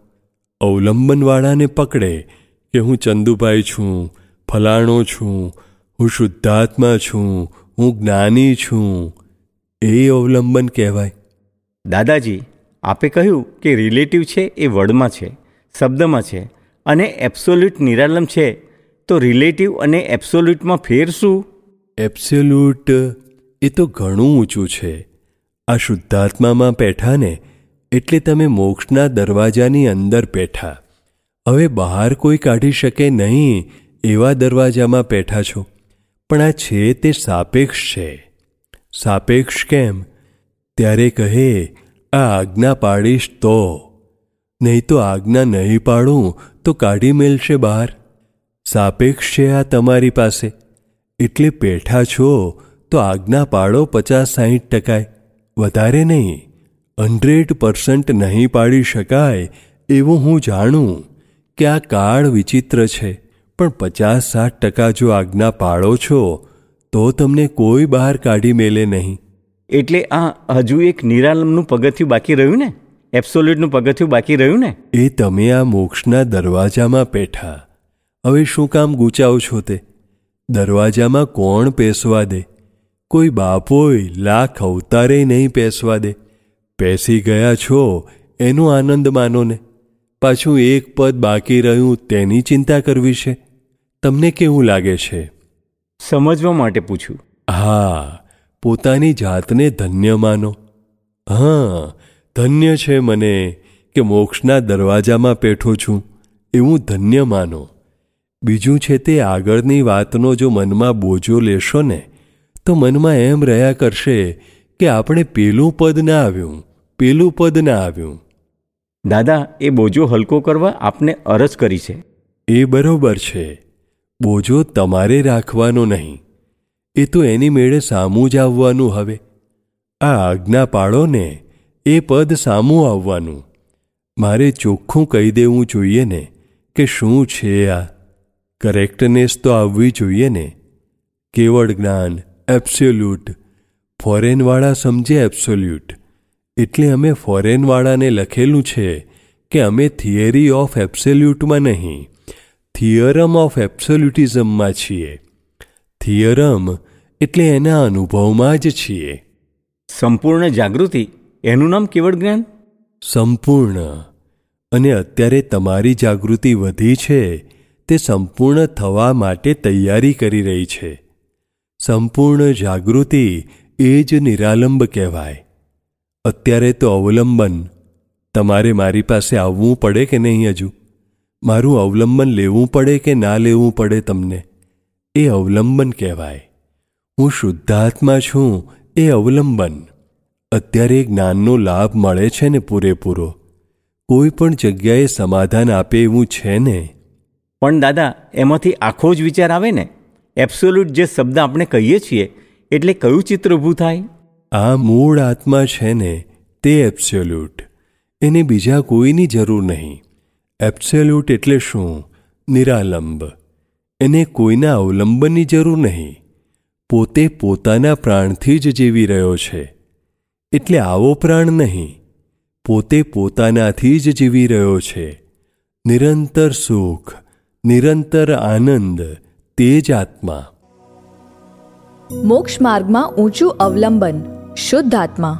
અવલંબનવાળાને પકડે કે હું ચંદુભાઈ છું ફલાણો છું હું શુદ્ધાત્મા છું હું જ્ઞાની છું. એ અવલંબન કહેવાય. દાદાજી આપે કહ્યું કે રિલેટિવ છે એ વર્ડમાં છે શબ્દમાં છે અને એબ્સોલ્યુટ નિરાલમ છે. તો રિલેટિવ અને એબ્સોલ્યુટમાં ફેર શું? એબ્સોલ્યુટ એ તો ઘણું ઊંચું છે. આ શુદ્ધાત્મામાં બેઠા ને એટલે તમે મોક્ષના દરવાજાની અંદર બેઠા. હવે બહાર કોઈ કાઢી શકે નહીં એવા દરવાજામાં બેઠા છો. પણ આ છે તે સાપેક્ષ છે. સાપેક્ષ કેમ? ત્યારે કહે, આ આજ્ઞા પાડીશ તો. નહીં તો આજ્ઞા નહીં પાડું તો કાઢી મેલશે બહાર. સાપેક્ષ છે આ તમારી પાસે. એટલે બેઠા છો તો આજ્ઞા પાડો પચાસ સાહીઠ ટકાય વધારે નહીં. હંડ્રેડ પર્સન્ટ નહીં પાડી શકાય એવું હું જાણું કે આ કાળ વિચિત્ર છે. પણ પચાસ સાઠ ટકા જો આજ્ઞા પાડો છો તો તમને કોઈ બહાર કાઢી મેલે નહીં. એટલે આ હજુ એક નિરાલમનું પગથિયું બાકી રહ્યું ને? એબ્સોલ્યુટનું પગથિયું બાકી રહ્યું ને? એ તમે આ મોક્ષના દરવાજામાં બેઠા. હવે શું કામ ગૂંચાવ છો તે? દરવાજામાં કોણ પેસવા દે? કોઈ બાપોય લાખ અવતારે નહીં પેસવા દે. પેસી ગયા છો એનો આનંદ માનો ને. પાછું એક પદ બાકી રહ્યું તેની ચિંતા કરવી છે. તમને કેવું લાગે છે? સમજવા માટે પૂછ્યું. હા પોતાની જાતને ધન્ય માનો. હા ધન્ય છે મને કે મોક્ષના દરવાજામાં બેઠો છું એવું ધન્ય માનો. બીજું છે તે આગળની વાતનો જો મનમાં બોજો લેશો ને તો મનમાં એમ રહ્યા કરશે કે આપણે પેલું પદ ના આવ્યું પેલું પદ ના આવ્યું. દાદા એ બોજો હલકો કરવા આપને અરજ કરી છે. એ બરોબર છે. બોજો તમારે રાખવાનો નહીં. એ તો એની મેળે સામું જ આવવાનું હવે. આ આજ્ઞા પાડો ને એ પદ સામું આવવાનું. મારે ચોખ્ખું કહી દેવું જોઈએ ને કે શું છે આ? કરેક્ટનેસ તો આવવી જોઈએ ને. કેવળ જ્ઞાન એબ્સોલ્યુટ ફોરેનવાળા સમજે એબ્સોલ્યુટ એટલે અમે ફોરેનવાળાને લખેલું છે કે અમે થિયરી ઓફ એબ્સોલ્યુટમાં નહીં. થિયરમ ઓફ એબ્સોલ્યુટિઝમમાં છીએ. થિયરમ એટલે એના અનુભવમાં જ છીએ. સંપૂર્ણ જાગૃતિ એનું નામ કેવળ જ્ઞાન? સંપૂર્ણ. અને અત્યારે તમારી જાગૃતિ વધી છે તે સંપૂર્ણ થવા માટે તૈયારી કરી રહી છે. સંપૂર્ણ જાગૃતિ એ જ નિરાલંબ કહેવાય. અત્યારે તો અવલંબન. તમારે મારી પાસે આવવું પડે કે નહીં હજુ? મારું અવલંબન લેવું પડે કે ના લેવું પડે તમને? એ અવલંબન કહેવાય. હું શુદ્ધાત્મા છું એ અવલંબન. અત્યારે જ્ઞાનનો લાભ મળે છે ને પૂરેપૂરો. કોઈ પણ જગ્યાએ સમાધાન આપે એવું છે ને? પણ દાદા એમાંથી આખો જ વિચાર આવે ને? એબ્સોલ્યુટ જે શબ્દ આપણે કહીએ છીએ એટલે કયું ચિત્ર ઊભું થાય? આ મૂળ આત્મા છે ને તે એબ્સોલ્યુટ. એને બીજા કોઈની જરૂર નહીં. એબ્સોલ્યુટ એટલે શું? નિરાલંબ. એને કોઈના અવલંબનની જરૂર નહીં. પોતે પોતાના પ્રાણથી જ જીવી રહ્યો છે. એટલે આવો પ્રાણ નહીં. પોતે પોતાનાથી જ જીવી રહ્યો છે. નિરંતર સુખ નિરંતર આનંદ તે જ આત્મા. મોક્ષ માર્ગમાં ઊંચું અવલંબન શુદ્ધ આત્મા.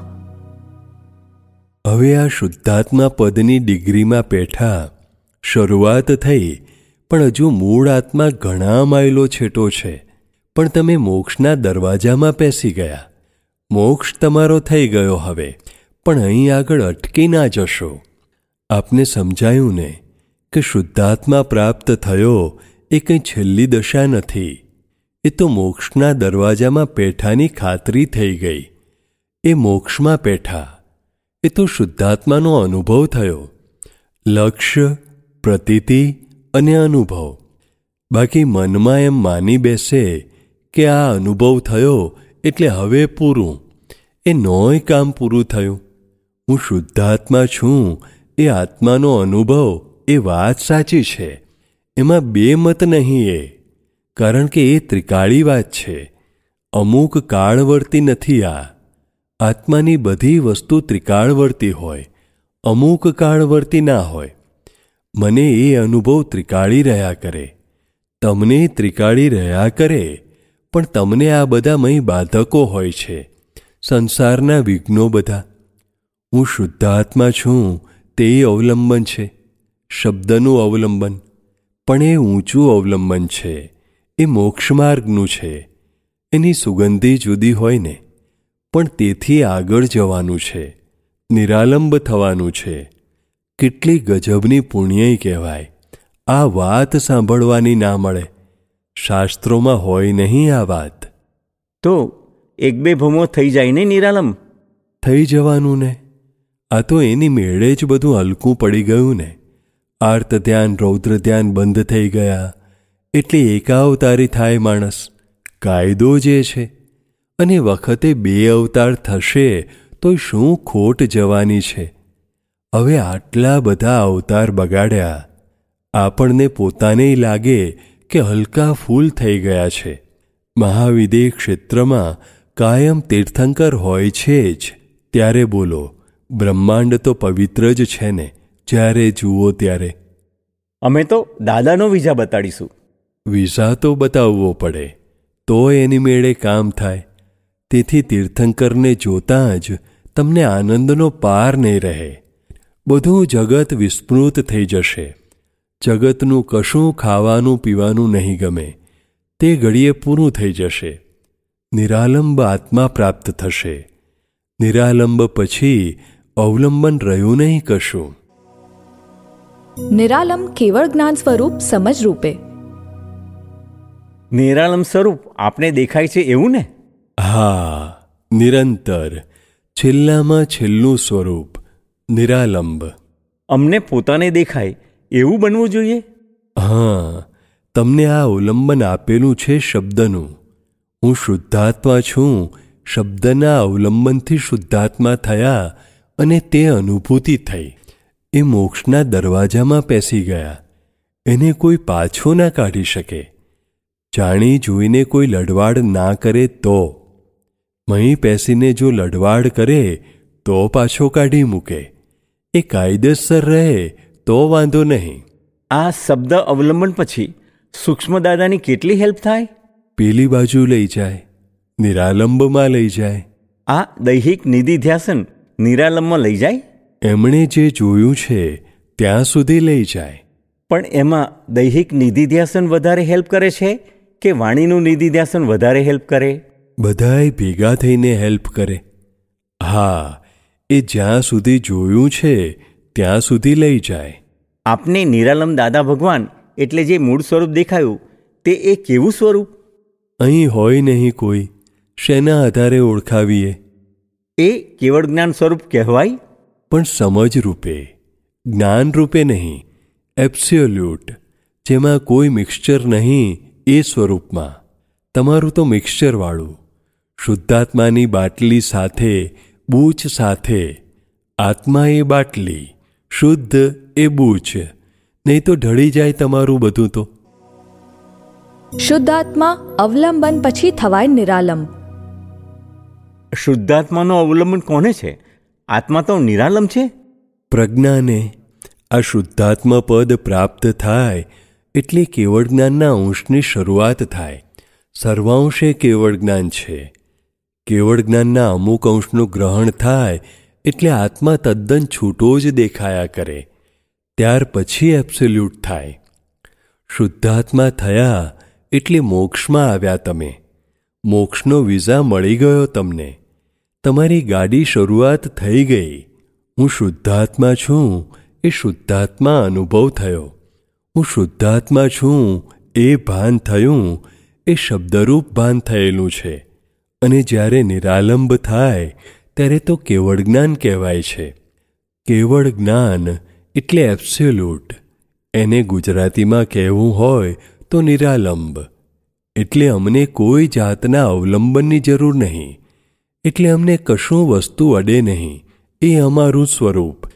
હવે આ શુદ્ધાત્મા પદની ડિગ્રીમાં પેઠા શરૂઆત થઈ, પણ હજુ મૂળ આત્મા ઘણા માઇલો છેટો છે. પણ તમે મોક્ષના દરવાજામાં પેસી ગયા. મોક્ષ તમારો થઈ ગયો હવે, પણ અહીં આગળ અટકી ના જશો. આપને સમજાયું ને કે શુદ્ધાત્મા પ્રાપ્ત થયો એ કંઈ છેલ્લી દશા નથી. એ તો મોક્ષના દરવાજામાં પેઠાની ખાતરી થઈ ગઈ. એ મોક્ષમાં પેઠા. એ તો શુદ્ધાત્માનો અનુભવ થયો. લક્ષ્ય પ્રતીતિ અને અનુભવ. બાકી મનમાં એમ માની બેસે કે આ અનુભવ થયો એટલે હવે પૂરું. એ નોય કામ પૂરું થયું. હું શુદ્ધાત્મા છું. એ આત્માનો અનુભવ એ વાત સાચી છે. એમાં બે મત નહીં એ. કારણ કે એ ત્રિકાળી વાત છે. અમુક કાળવર્તી નથી આ. આત્માની બધી વસ્તુ ત્રિકાળવર્તી હોય. અમુક કાળવર્તી ના હોય. મને એ અનુભવ ત્રિકાળી રહ્યા કરે. તમને ત્રિકાળી રહ્યા કરે, પણ તમને આ બધા મય બાધકો હોય છે. સંસારના વિઘ્નો બધા. હું શુદ્ધાત્મા છું, તે અવલંબન છે. શબ્દનું અવલંબન. પણ એ ઊંચું અવલંબન છે. એ મોક્ષમાર્ગનું છે. એની સુગંધી જુદી હોય ને. પણ તેથી આગળ જવાનું છે. નિરાલંબ થવાનું છે. કેટલી ગજબની પુણ્ય કહેવાય. આ વાત સાંભળવાની ના મળે. શાસ્ત્રોમાં હોય નહીં આ વાત. તો એક બે ભમો થઈ જાય ને નિરાલમ? થઈ જવાનું ને. આ તો એની મેળે જ બધું હલકું પડી ગયું ને. આર્ત ધ્યાન રૌદ્ર ધ્યાન બંધ થઈ ગયા. એટલે એકાવતારી થાય માણસ. કાયદો જે છે. અને વખતે બે અવતાર થશે તો શું ખોટ જવાની છે? હવે આટલા બધા અવતાર બગાડ્યા આપણને પોતાને લાગે કે હલકા ફૂલ થઈ ગયા છે. મહાવિદે ક્ષેત્રમાં કાયમ તીર્થંકર હોય છે જ. ત્યારે બોલો બ્રહ્માંડ તો પવિત્ર જ છે ને જ્યારે જુઓ ત્યારે. અમે તો દાદાનો વિઝા બતાડીશું. વિઝા તો બતાવવો પડે તો એની મેળે કામ થાય. તેથી તીર્થંકરને જોતાં જ તમને આનંદનો પાર નહીં રહે. બધું જગત વિસ્મૃત થઈ જશે. જગતનું કશું ખાવાનું પીવાનું નહીં ગમે. તે ઘડીએ પૂરું થઈ જશે. નિરાલંબ આત્મા પ્રાપ્ત થશે. નિરાલંબ પછી અવલંબન રહ્યું નહીં કશું. નિરાલંબ કેવળ જ્ઞાન સ્વરૂપ સમજ રૂપે. નિરાલમ સ્વરૂપ આપને દેખાય છે એવું ને? હા નિરંતર છેલ્લામાં છેલ્લું સ્વરૂપ. નિરાલંબ. અમને પોતાને દેખાય એવું બનવું જોઈએ? હા તમને આ અવલંબન આપેલું છે શબ્દનું. હું શુદ્ધાત્મા છું શબ્દના અવલંબનથી શુદ્ધાત્મા થયા અને તે અનુભૂતિ થઈ. એ મોક્ષના દરવાજામાં પેસી ગયા. એને કોઈ પાછો ના કાઢી શકે. જાણી જોઈને કોઈ લડવાડ ના કરે તો. મહી પેસીને જો લડવાડ કરે તો પાછો કાઢી મૂકે. એ કાયદેસર રહે તો વાંધો નહીં. આ શબ્દ અવલંબન પછી સૂક્ષ્મ દાદાની કેટલી હેલ્પ થાય? પેલી બાજુ લઈ જાય નિરાલંબમાં લઈ જાય. આ દૈહિક નિધિધ્યાસન નિરાલંબમાં લઈ જાય? એમણે જે જોયું છે ત્યાં સુધી લઈ જાય. પણ એમાં દૈહિક નિધિધ્યાસન વધારે હેલ્પ કરે છે કે વાણીનું નિધિધ્યાસન વધારે હેલ્પ કરે? બધાય ભેગા થઈને હેલ્પ કરે. હા એ જ્યાં સુધી જોયું છે ત્યાં સુધી લઈ જાય. આપને નિરાલમ દાદા ભગવાન એટલે જે મૂળ સ્વરૂપ દેખાયું તે એ કેવું સ્વરૂપ? અહીં હોય નહીં કોઈ શેના આધારે ઓળખાવીએ? એ કેવળ જ્ઞાન સ્વરૂપ કહેવાય? પણ સમજ રૂપે જ્ઞાન રૂપે નહીં એબ્સ્યોલ્યુટ જેમાં કોઈ મિક્સચર નહીં એ સ્વરૂપમાં. તમારું તો મિક્સચરવાળું શુદ્ધાત્માની બાટલી સાથે બૂચ સાથે. આત્મા એ બાટલી. શુદ્ધ એ બૂચ. નહીં તો ઢળી જાય તમારું બધું તો. શુદ્ધાત્મા અવલંબન પછી થવાય નિરાલંબ. શુદ્ધાત્માનો અવલંબન કોને છે? આત્મા તો નિરાલમ છે? પ્રજ્ઞાને. આ શુદ્ધાત્મા પદ પ્રાપ્ત થાય એટલે કેવળ જ્ઞાનના અંશની શરૂઆત થાય. સર્વાંશે કેવળ જ્ઞાન છે. કેવળ જ્ઞાનના અમુક અંશનું ગ્રહણ થાય એટલે આત્મા તદ્દન છૂટો જ દેખાયા કરે. ત્યાર પછી એબ્સોલ્યુટ થાય. શુદ્ધાત્મા થયા એટલે મોક્ષમાં આવ્યા તમે. મોક્ષનો વિઝા મળી ગયો તમને. તમારી ગાડી શરૂઆત થઈ ગઈ. હું શુદ્ધાત્મા છું એ શુદ્ધાત્મા અનુભવ થયો. હું શુદ્ધાત્મા છું એ ભાન થયું એ શબ્દરૂપ ભાન થયેલું છે. અને જ્યારે નિરાલંબ થાય, ત્યારે તો કેવળ જ્ઞાન કહેવાય છે. કેવળ જ્ઞાન એટલે એબ્સોલ્યુટ એને ગુજરાતીમાં કહેવું હોય તો નિરાલંબ. એટલે અમને કોઈ જાતના અવલંબનની જરૂર નહીં. એટલે અમને કશું વસ્તુ અડે નહીં. એ અમારું સ્વરૂપ.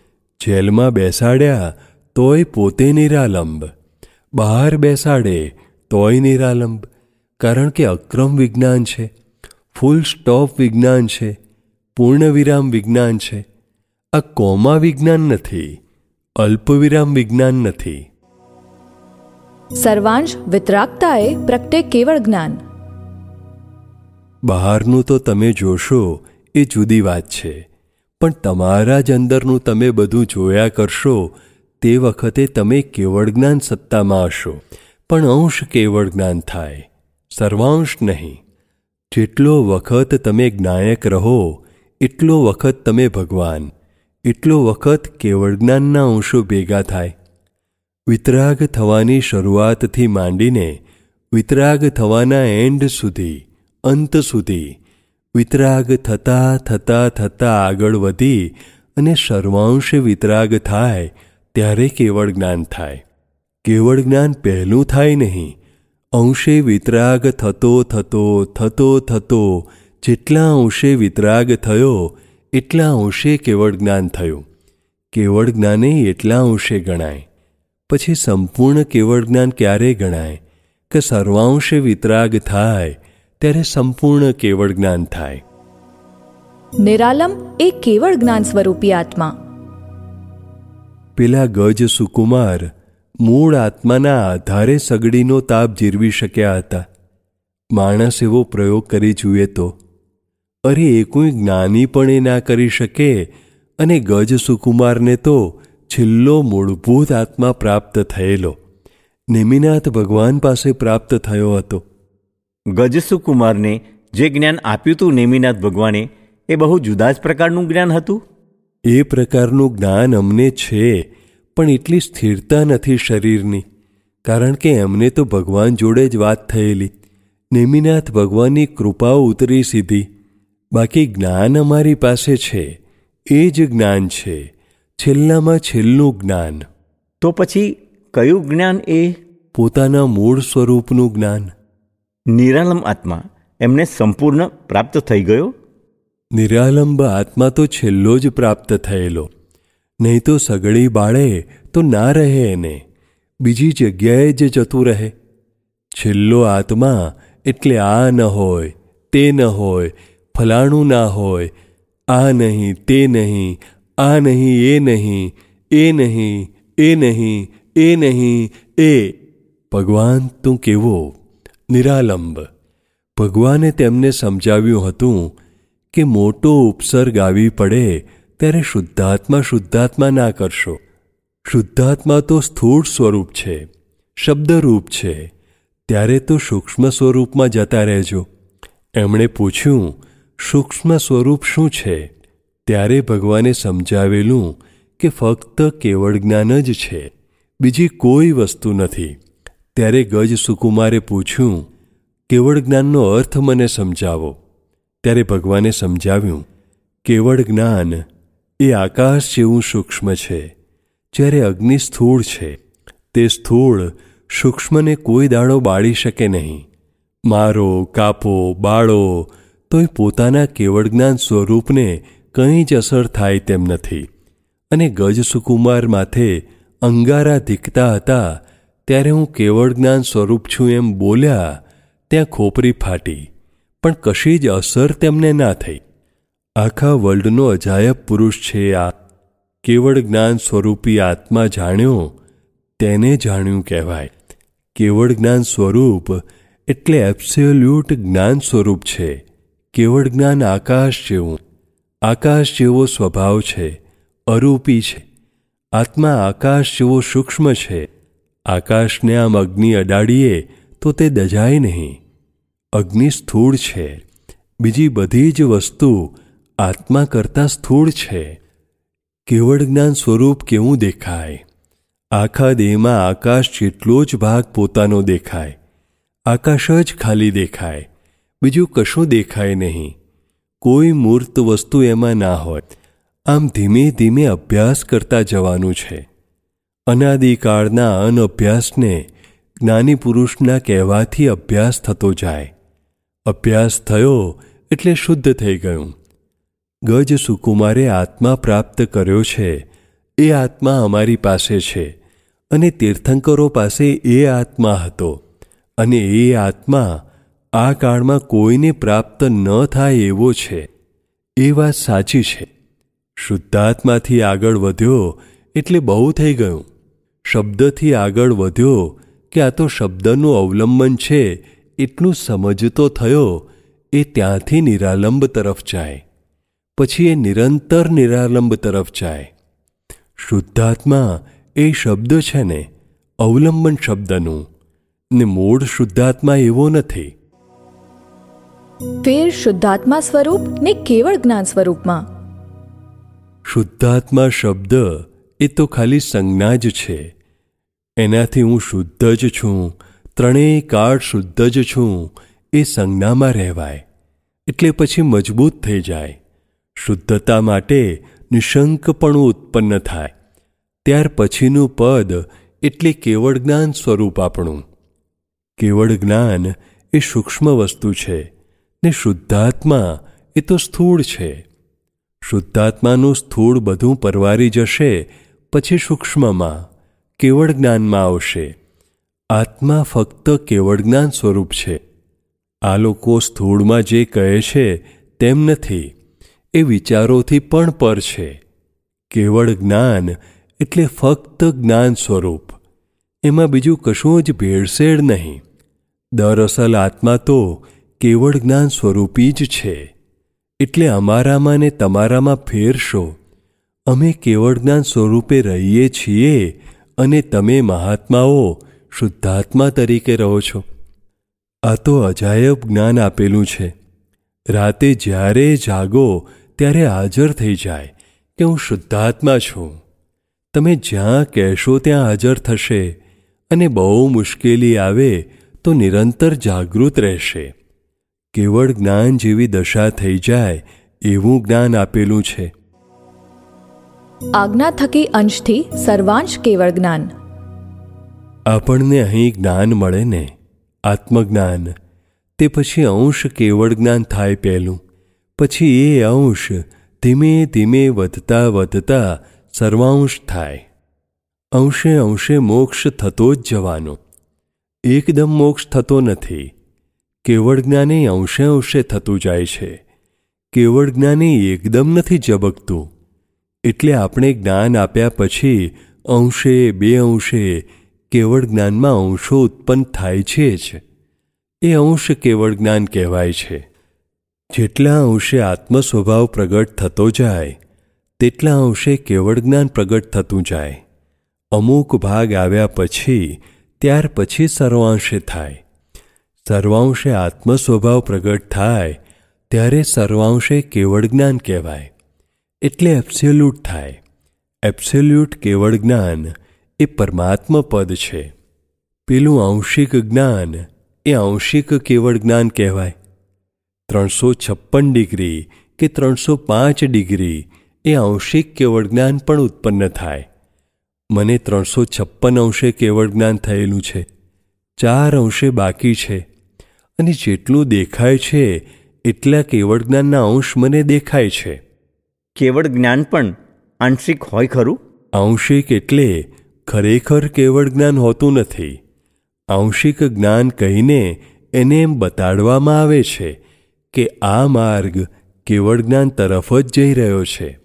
જેલમાં બેસાડ્યા, તોય પોતે નિરાલંબ. બહાર બેસાડે, તોય નિરાલંબ. કારણ કે અક્રમ વિજ્ઞાન છે. ફૂલ સ્ટોપ વિજ્ઞાન છે પૂર્ણવિરામ વિજ્ઞાન છે. આ કોમા વિજ્ઞાન નથી અલ્પવિરામ વિજ્ઞાન નથી. સર્વાંશ વિતરાગતાએ પ્રગટે કેવળ જ્ઞાન. બહારનું તો તમે જોશો એ જુદી વાત છે. પણ તમારા જ અંદરનું તમે બધું જોયા કરશો તે વખતે તમે કેવળ જ્ઞાન સત્તામાં હશો. પણ અંશ કેવળ જ્ઞાન થાય. સર્વાંશ નહીં. જેટલો વખત તમે જ્ઞાયક રહો, એટલો વખત તમે ભગવાન, એટલો વખત કેવળ જ્ઞાનના અંશો ભેગા થાય. વિતરાગ થવાની શરૂઆતથી માંડીને વિતરાગ થવાના એન્ડ સુધી, અંત સુધી, વિતરાગ થતાં થતાં થતાં આગળ વધી અને સર્વાંશે વિતરાગ થાય, ત્યારે કેવળ જ્ઞાન થાય. કેવળ જ્ઞાન પહેલું થાય નહીં અંશે વિતરાગ થતો થતો થતો થતો જેટલા અંશે વિતરાગ થયો એટલા અંશે કેવળ જ્ઞાન થયું. કેવળ જ્ઞાને એટલા અંશે ગણાય. પછી સંપૂર્ણ કેવળ જ્ઞાન ક્યારે ગણાય? કે સર્વાંશે વિતરાગ થાય ત્યારે સંપૂર્ણ કેવળ જ્ઞાન થાય. નિરાલમ એ કેવળ જ્ઞાન સ્વરૂપી આત્મા. પેલા ગજ સુકુમાર મૂળ આત્માના આધારે સગડીનો તાપ જીરવી શક્યા હતા. માણસ એવો પ્રયોગ કરી જુએ તો. અરે એ કોઈ જ્ઞાની પણ એ ના કરી શકે અને ગજ સુકુમારને તો છેલ્લો મૂળભૂત આત્મા પ્રાપ્ત થયેલો. નેમિનાથ ભગવાન પાસે પ્રાપ્ત થયો હતો. ગજસુકુમારને જે જ્ઞાન આપ્યું હતું નેમિનાથ ભગવાને એ બહુ જુદા જ પ્રકારનું જ્ઞાન હતું? એ પ્રકારનું જ્ઞાન અમને છે પણ એટલી સ્થિરતા નથી શરીરની કારણ કે એમને તો ભગવાન જોડે જ વાત થયેલી. નેમિનાથ ભગવાનની કૃપાઓ ઉતરી સીધી. બાકી જ્ઞાન અમારી પાસે છે એ જ જ્ઞાન છે છેલ્લામાં છેલ્લું જ્ઞાન. તો પછી કયું જ્ઞાન એ? પોતાના મૂળ સ્વરૂપનું જ્ઞાન. નિરાલમ આત્મા એમને સંપૂર્ણ પ્રાપ્ત થઈ ગયો? નિરાલંબ આત્મા તો છેલ્લો જ પ્રાપ્ત થયેલો. નહીં તો સગડી બાળે તો ના રહે એને. બીજી જગ્યાએ જ જતું રહે. છેલ્લો આત્મા એટલે આ ન હોય, તે ન હોય, ફલાણું ના હોય, આ નહીં, તે નહીં, આ નહીં, એ નહીં એ નહીં એ નહીં એ નહીં, એ. ભગવાન તું કેવો? નિરાલંબ. ભગવાને તેમને સમજાવ્યું હતું કે મોટો ઉપસર્ગ આવી પડે ત્યારે શુદ્ધાત્મા શુદ્ધાત્મા ના કરશો. શુદ્ધાત્મા તો સ્થૂળ સ્વરૂપ છે, શબ્દરૂપ છે. ત્યારે તો સૂક્ષ્મ સ્વરૂપમાં જતા રહેજો. એમણે પૂછ્યું, સૂક્ષ્મ સ્વરૂપ શું છે? ત્યારે ભગવાને સમજાવેલું કે ફક્ત કેવળ જ્ઞાન જ છે, બીજી કોઈ વસ્તુ નથી. ત્યારે ગજ સુકુમારે પૂછ્યું, કેવળ જ્ઞાનનો અર્થ મને સમજાવો? ત્યારે ભગવાને સમજાવ્યું, કેવળ જ્ઞાન એ આકાશ જેવું સૂક્ષ્મ છે, જ્યારે અગ્નિ સ્થૂળ છે. તે સ્થૂળ સૂક્ષ્મને કોઈ દાડો બાળી શકે નહીં. મારો, કાપો, બાળો, તોય પોતાના કેવળ જ્ઞાન સ્વરૂપને કંઈ જ અસર થાય તેમ નથી. અને ગજ સુકુમાર માથે અંગારા ધીકતા હતા, ત્યારે હું કેવળ જ્ઞાન સ્વરૂપ છું એમ બોલ્યા, ત્યાં ખોપરી ફાટી. પણ કશી જ અસર તેમને ના થઈ. આખા વર્લ્ડનો અજાયબ પુરુષ છે આ. કેવળ જ્ઞાન સ્વરૂપી આત્મા જાણ્યો, તેને જાણ્યું કહેવાય. કેવળ જ્ઞાન સ્વરૂપ એટલે એબ્સોલ્યુટ જ્ઞાન સ્વરૂપ છે. કેવળ જ્ઞાન આકાશ જેવું. આકાશ જેવો સ્વભાવ છે, અરૂપી છે. આત્મા આકાશ જેવો સૂક્ષ્મ છે. આકાશને આમ અગ્નિ અડાડીએ તો તે દજાય નહીં. અગ્નિ સ્થૂળ છે. બીજી બધી જ વસ્તુ આત્મા કરતાં સ્થૂળ છે. કેવળ જ્ઞાન સ્વરૂપ કેવું દેખાય? આખા દેહમાં આકાશ જેટલો જ ભાગ પોતાનો દેખાય. આકાશ જ ખાલી દેખાય. બીજું કશું દેખાય નહીં. કોઈ મૂર્ત વસ્તુ એમાં ના હોય આમ ધીમે ધીમે અભ્યાસ કરતા જવાનું છે. અનાદિકાળના અનઅભ્યાસને જ્ઞાની પુરુષના કહેવાથી અભ્યાસ થતો જાય. અભ્યાસ થયો એટલે શુદ્ધ થઈ ગયું. ગજ સુકુમારે આત્મા પ્રાપ્ત કર્યો છે. એ આત્મા અમારી પાસે છે. અને તીર્થંકરો પાસે એ આત્મા હતો. અને એ આત્મા આ કાળમાં કોઈને પ્રાપ્ત ન થાય એવો છે. એ વાત સાચી છે. શુદ્ધાત્માથી આગળ વધ્યો એટલે બહુ થઈ ગયું. શબ્દથી આગળ વધ્યો કે આ તો શબ્દનું અવલંબન છે, એટલું સમજતો થયો, એ ત્યાંથી નિરાલંબ તરફ જાય. પછી એ નિરંતર નિરાલંબ તરફ જાય. શુદ્ધાત્મા એ શબ્દ છે ને અવલંબન શબ્દનું ને મૂળ શુદ્ધાત્મા એવો નથી. ફેર શુદ્ધાત્મા સ્વરૂપ ને કેવળ જ્ઞાન સ્વરૂપમાં? શુદ્ધાત્મા શબ્દ એ તો ખાલી સંજ્ઞા જ છે. એનાથી હું શુદ્ધ જ છું ત્રણેય કાળ શુદ્ધ જ છું એ સંજ્ઞામાં રહેવાય. એટલે પછી મજબૂત થઈ જાય. શુદ્ધતા માટે નિશંકપણું ઉત્પન્ન થાય. ત્યાર પછીનું પદ એટલે કેવળ જ્ઞાન સ્વરૂપ આપણું. કેવળ જ્ઞાન એ સૂક્ષ્મ વસ્તુ છે ને શુદ્ધાત્મા એ તો સ્થૂળ છે. શુદ્ધાત્માનું સ્થૂળ બધું પરવારી જશે, પછી સૂક્ષ્મમાં કેવળ જ્ઞાનમાં આવશે. આત્મા ફક્ત કેવળ જ્ઞાન સ્વરૂપ છે. આ લોકો સ્થૂળમાં જે કહે છે તેમ નથી. એ વિચારોથી પણ પર છે. કેવળ જ્ઞાન એટલે ફક્ત જ્ઞાન સ્વરૂપ. એમાં બીજું કશું જ ભેળસેળ નહીં. દરઅસલ આત્મા તો કેવળ જ્ઞાન સ્વરૂપી જ છે. એટલે અમારામાં ને તમારામાં ફેરશો. અમે કેવળ જ્ઞાન સ્વરૂપે રહીએ છીએ અને તમે મહાત્માઓ શુદ્ધાત્મા તરીકે રહો છો. આ તો અજાયબ જ્ઞાન આપેલું છે. રાતે જ્યારે જાગો ત્યારે હાજર થઈ જાય કે હું શુદ્ધાત્મા છું. તમે જ્યાં કહેશો ત્યાં હાજર થશે અને બહુ મુશ્કેલી આવે તો નિરંતર જાગૃત રહેશે. કેવળ જ્ઞાન જેવી દશા થઈ જાય એવું જ્ઞાન આપેલું છે. આજ્ઞા થકી અંશથી સર્વાંશ કેવળ જ્ઞાન. આપણને અહીં જ્ઞાન મળે ને? આત્મજ્ઞાન. તે પછી અંશ કેવળ જ્ઞાન થાય પહેલું. પછી એ અંશ ધીમે ધીમે વધતા વધતા સર્વાંશ થાય. અંશે અંશે મોક્ષ થતો જ જવાનો. એકદમ મોક્ષ થતો નથી. કેવળ જ્ઞાને અંશે અંશે થતું જાય છે. કેવળ જ્ઞાને એકદમ નથી ઝબકતું. એટલે આપણે જ્ઞાન આપ્યા પછી અંશે, બે અંશે કેવળ જ્ઞાનમાં અંશો ઉત્પન્ન થાય છે જ. એ અંશ કેવળ જ્ઞાન કહેવાય છે. જેટલા અંશે આત્મસ્વભાવ પ્રગટ થતો જાય, તેટલા અંશે કેવળ જ્ઞાન પ્રગટ થતું જાય. અમુક ભાગ આવ્યા પછી, ત્યાર પછી સર્વાંશે થાય. સર્વાંશે આત્મસ્વભાવ પ્રગટ થાય, ત્યારે સર્વાંશે કેવળ જ્ઞાન કહેવાય. એટલે એબ્સોલ્યુટ થાય. એબ્સોલ્યુટ કેવળ જ્ઞાન એ પરમાત્મા પદ છે. પેલું આંશિક જ્ઞાન એ આંશિક કેવળ જ્ઞાન કહેવાય. ત્રણસો છપ્પન ડિગ્રી કે ત્રણસો પાંચ ડિગ્રી એ આંશિક કેવળ જ્ઞાન પણ ઉત્પન્ન થાય. મને ત્રણસો છપ્પન અંશે કેવળ જ્ઞાન થયેલું છે. ચાર અંશે બાકી છે. અને જેટલું દેખાય છે એટલા કેવળ જ્ઞાનના અંશ મને દેખાય છે. કેવળ જ્ઞાન પણ આંશિક હોય ખરું? આંશિક એટલે ખરેખર કેવળ જ્ઞાન હોતું નથી. આંશિક જ્ઞાન કહીને એને એમ બતાડવામાં આવે છે. કે આ માર્ગ કેવળ જ્ઞાન તરફ જ જઈ રહ્યો છે.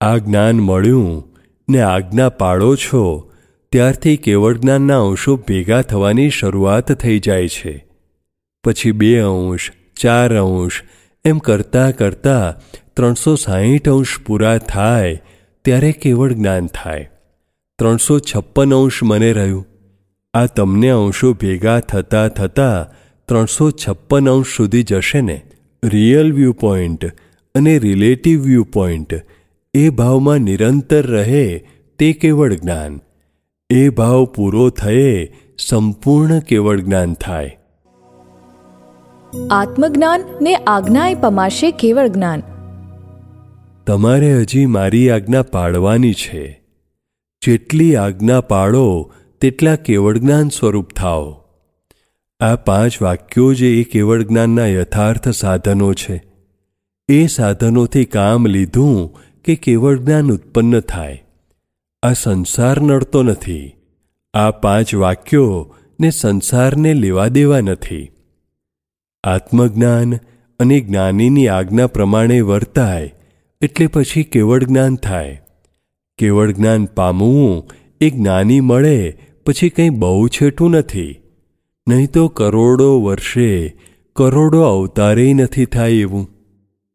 આ જ્ઞાન મળ્યું ને આજ્ઞા પાડો છો, ત્યારથી કેવળ જ્ઞાનના અંશો ભેગા થવાની શરૂઆત થઈ જાય છે. પછી બે અંશ, ચાર અંશ, એમ કરતાં કરતાં ત્રણસો સાહીઠ અંશ પૂરા થાય ત્યારે કેવળ જ્ઞાન થાય. ત્રણસો છપ્પન અંશ મને રહ્યું. આ તમને અંશો ભેગા થતાં થતાં ત્રણસો છપ્પન અંશ સુધી જશે ને? રિયલ વ્યૂ પોઈન્ટ અને રિલેટિવ વ્યૂ પોઈન્ટ એ ભાવમાં નિરંતર રહે તે કેવળ જ્ઞાન. એ ભાવ પૂરો થયે સંપૂર્ણ કેવળ જ્ઞાન થાય. આત્મજ્ઞાન ને આજ્ઞાએ પમાશે કેવળ જ્ઞાન. તમારે હજી મારી આજ્ઞા પાડવાની છે. જેટલી આજ્ઞા પાળો તેટલા કેવળ જ્ઞાન સ્વરૂપ થાઓ. આ પાંચ વાક્યો જે એ કેવળ જ્ઞાનના યથાર્થ સાધનો છે. એ સાધનોથી કામ લીધું કે કેવળ જ્ઞાન ઉત્પન્ન થાય. આ સંસાર નડતો નથી. આ પાંચ વાક્યો ને સંસારને લેવા દેવા નથી. આત્મજ્ઞાન અને જ્ઞાનીની આજ્ઞા પ્રમાણે વર્તાય એટલે પછી કેવળ જ્ઞાન થાય. કેવળ જ્ઞાન પામવું એ જ્ઞાની મળે પછી કંઈ બહુ છેટું નથી. નહીં તો કરોડો વર્ષે કરોડો અવતારે નથી થાય એવું.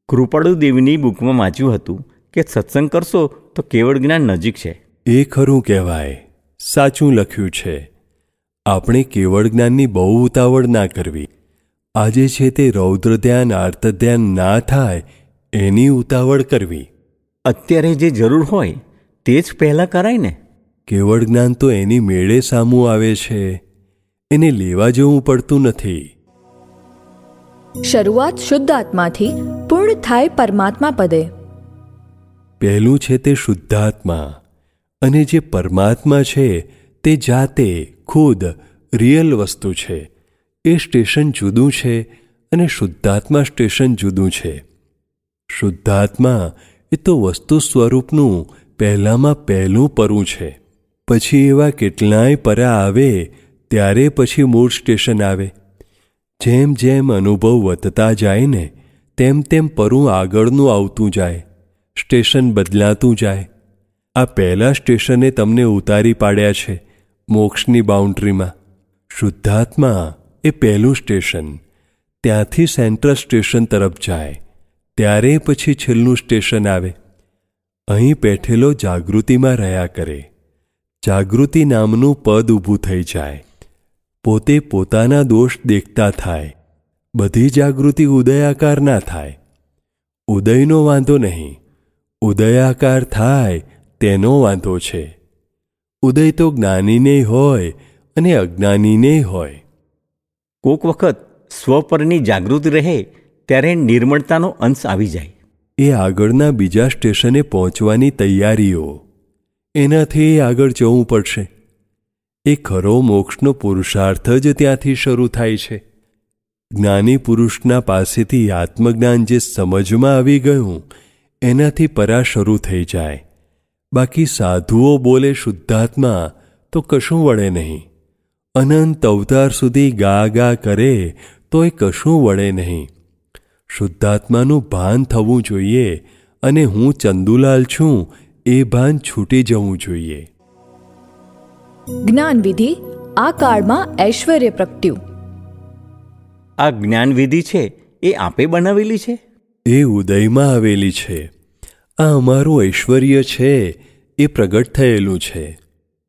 કૃપાળુ દેવની બુકમાં વાંચ્યું હતું કે સત્સંગ કરશો તો કેવળ જ્ઞાન નજીક છે. એ ખરું કહેવાય. સાચું લખ્યું છે. આપણે કેવળ જ્ઞાનની બહુ ઉતાવળ ના કરવી. આજે છે તે રૌદ્ર ધ્યાન આર્ત ધ્યાન ના થાય એની ઉતાવળ કરવી. અત્યારે જે જરૂર હોય તે જ પહેલાં કરાય ને. કેવળ જ્ઞાન તો એની મેળે સામું આવે છે. એને લેવા જવું પડતું નથી. શરૂઆત શુદ્ધ આત્માથી પૂર્ણ થાય પરમાત્મા પદે. પહેલું છે તે શુદ્ધાત્મા અને જે પરમાત્મા છે તે જાતે ખુદ રિયલ વસ્તુ છે. એ સ્ટેશન જુદું છે અને શુદ્ધાત્મા સ્ટેશન જુદું છે. શુદ્ધાત્મા એ તો વસ્તુ સ્વરૂપનું પહેલામાં પહેલું પરું છે. પછી એવા કેટલાય પરા આવે ત્યારે પછી મૂળ સ્ટેશન આવે. જેમ જેમ અનુભવ વધતા જાય ને, તેમ તેમ પરું આગળનું આવતું જાય. સ્ટેશન બદલાતું જાય. આ પહેલા સ્ટેશને તમને ઉતારી પાડ્યા છે, મોક્ષની બાઉન્ડ્રીમાં. શુદ્ધાત્મા એ પહેલું સ્ટેશન. ત્યાંથી સેન્ટ્રલ સ્ટેશન તરફ જાય. ત્યારે પછી છેલ્લું સ્ટેશન આવે. અહીં બેઠેલો જાગૃતિમાં રહ્યા કરે. જાગૃતિ નામનું પદ ઊભું થઈ જાય. પોતે પોતાના દોષ દેખતા થાય. બધી જાગૃતિ ઉદયાકાર ના થાય. ઉદયનો વાંધો નહીં. ઉદયાકાર થાય તેનો વાંધો છે. ઉદય તો જ્ઞાનીને હોય અને અજ્ઞાનીને હોય. કોક વખત સ્વ પરની જાગૃતિ રહે ત્યારે નિર્મળતાનો અંશ આવી જાય. એ આગળના બીજા સ્ટેશને પહોંચવાની તૈયારીઓ. એનાથી આગળ જવું પડશે. એ ખરો મોક્ષનો પુરુષાર્થ જ ત્યાંથી શરૂ થાય છે. જ્ઞાની પુરુષના પાસેથી આત્મજ્ઞાન જે સમજમાં આવી ગયું, એનાથી પરા શરૂ થઈ જાય. બાકી સાધુઓ બોલે શુદ્ધાત્મા, તો કશું વળે નહીં. અનંત અવતાર સુધી ગા ગા કરે તો એ કશું વળે નહીં. શુદ્ધાત્માનું ભાન થવું જોઈએ, અને હું ચંદુલાલ છું, એ ભાન છૂટી જવું જોઈએ. જ્ઞાનવિધિ આ કાળમાં ઐશ્વર્ય પ્રગટ્યું. આ જ્ઞાનવિધિ છે એ આપે બનાવેલી છે? એ ઉદયમાં આવેલી છે. આ અમારું ઐશ્વર્ય છે એ પ્રગટ થયેલું છે.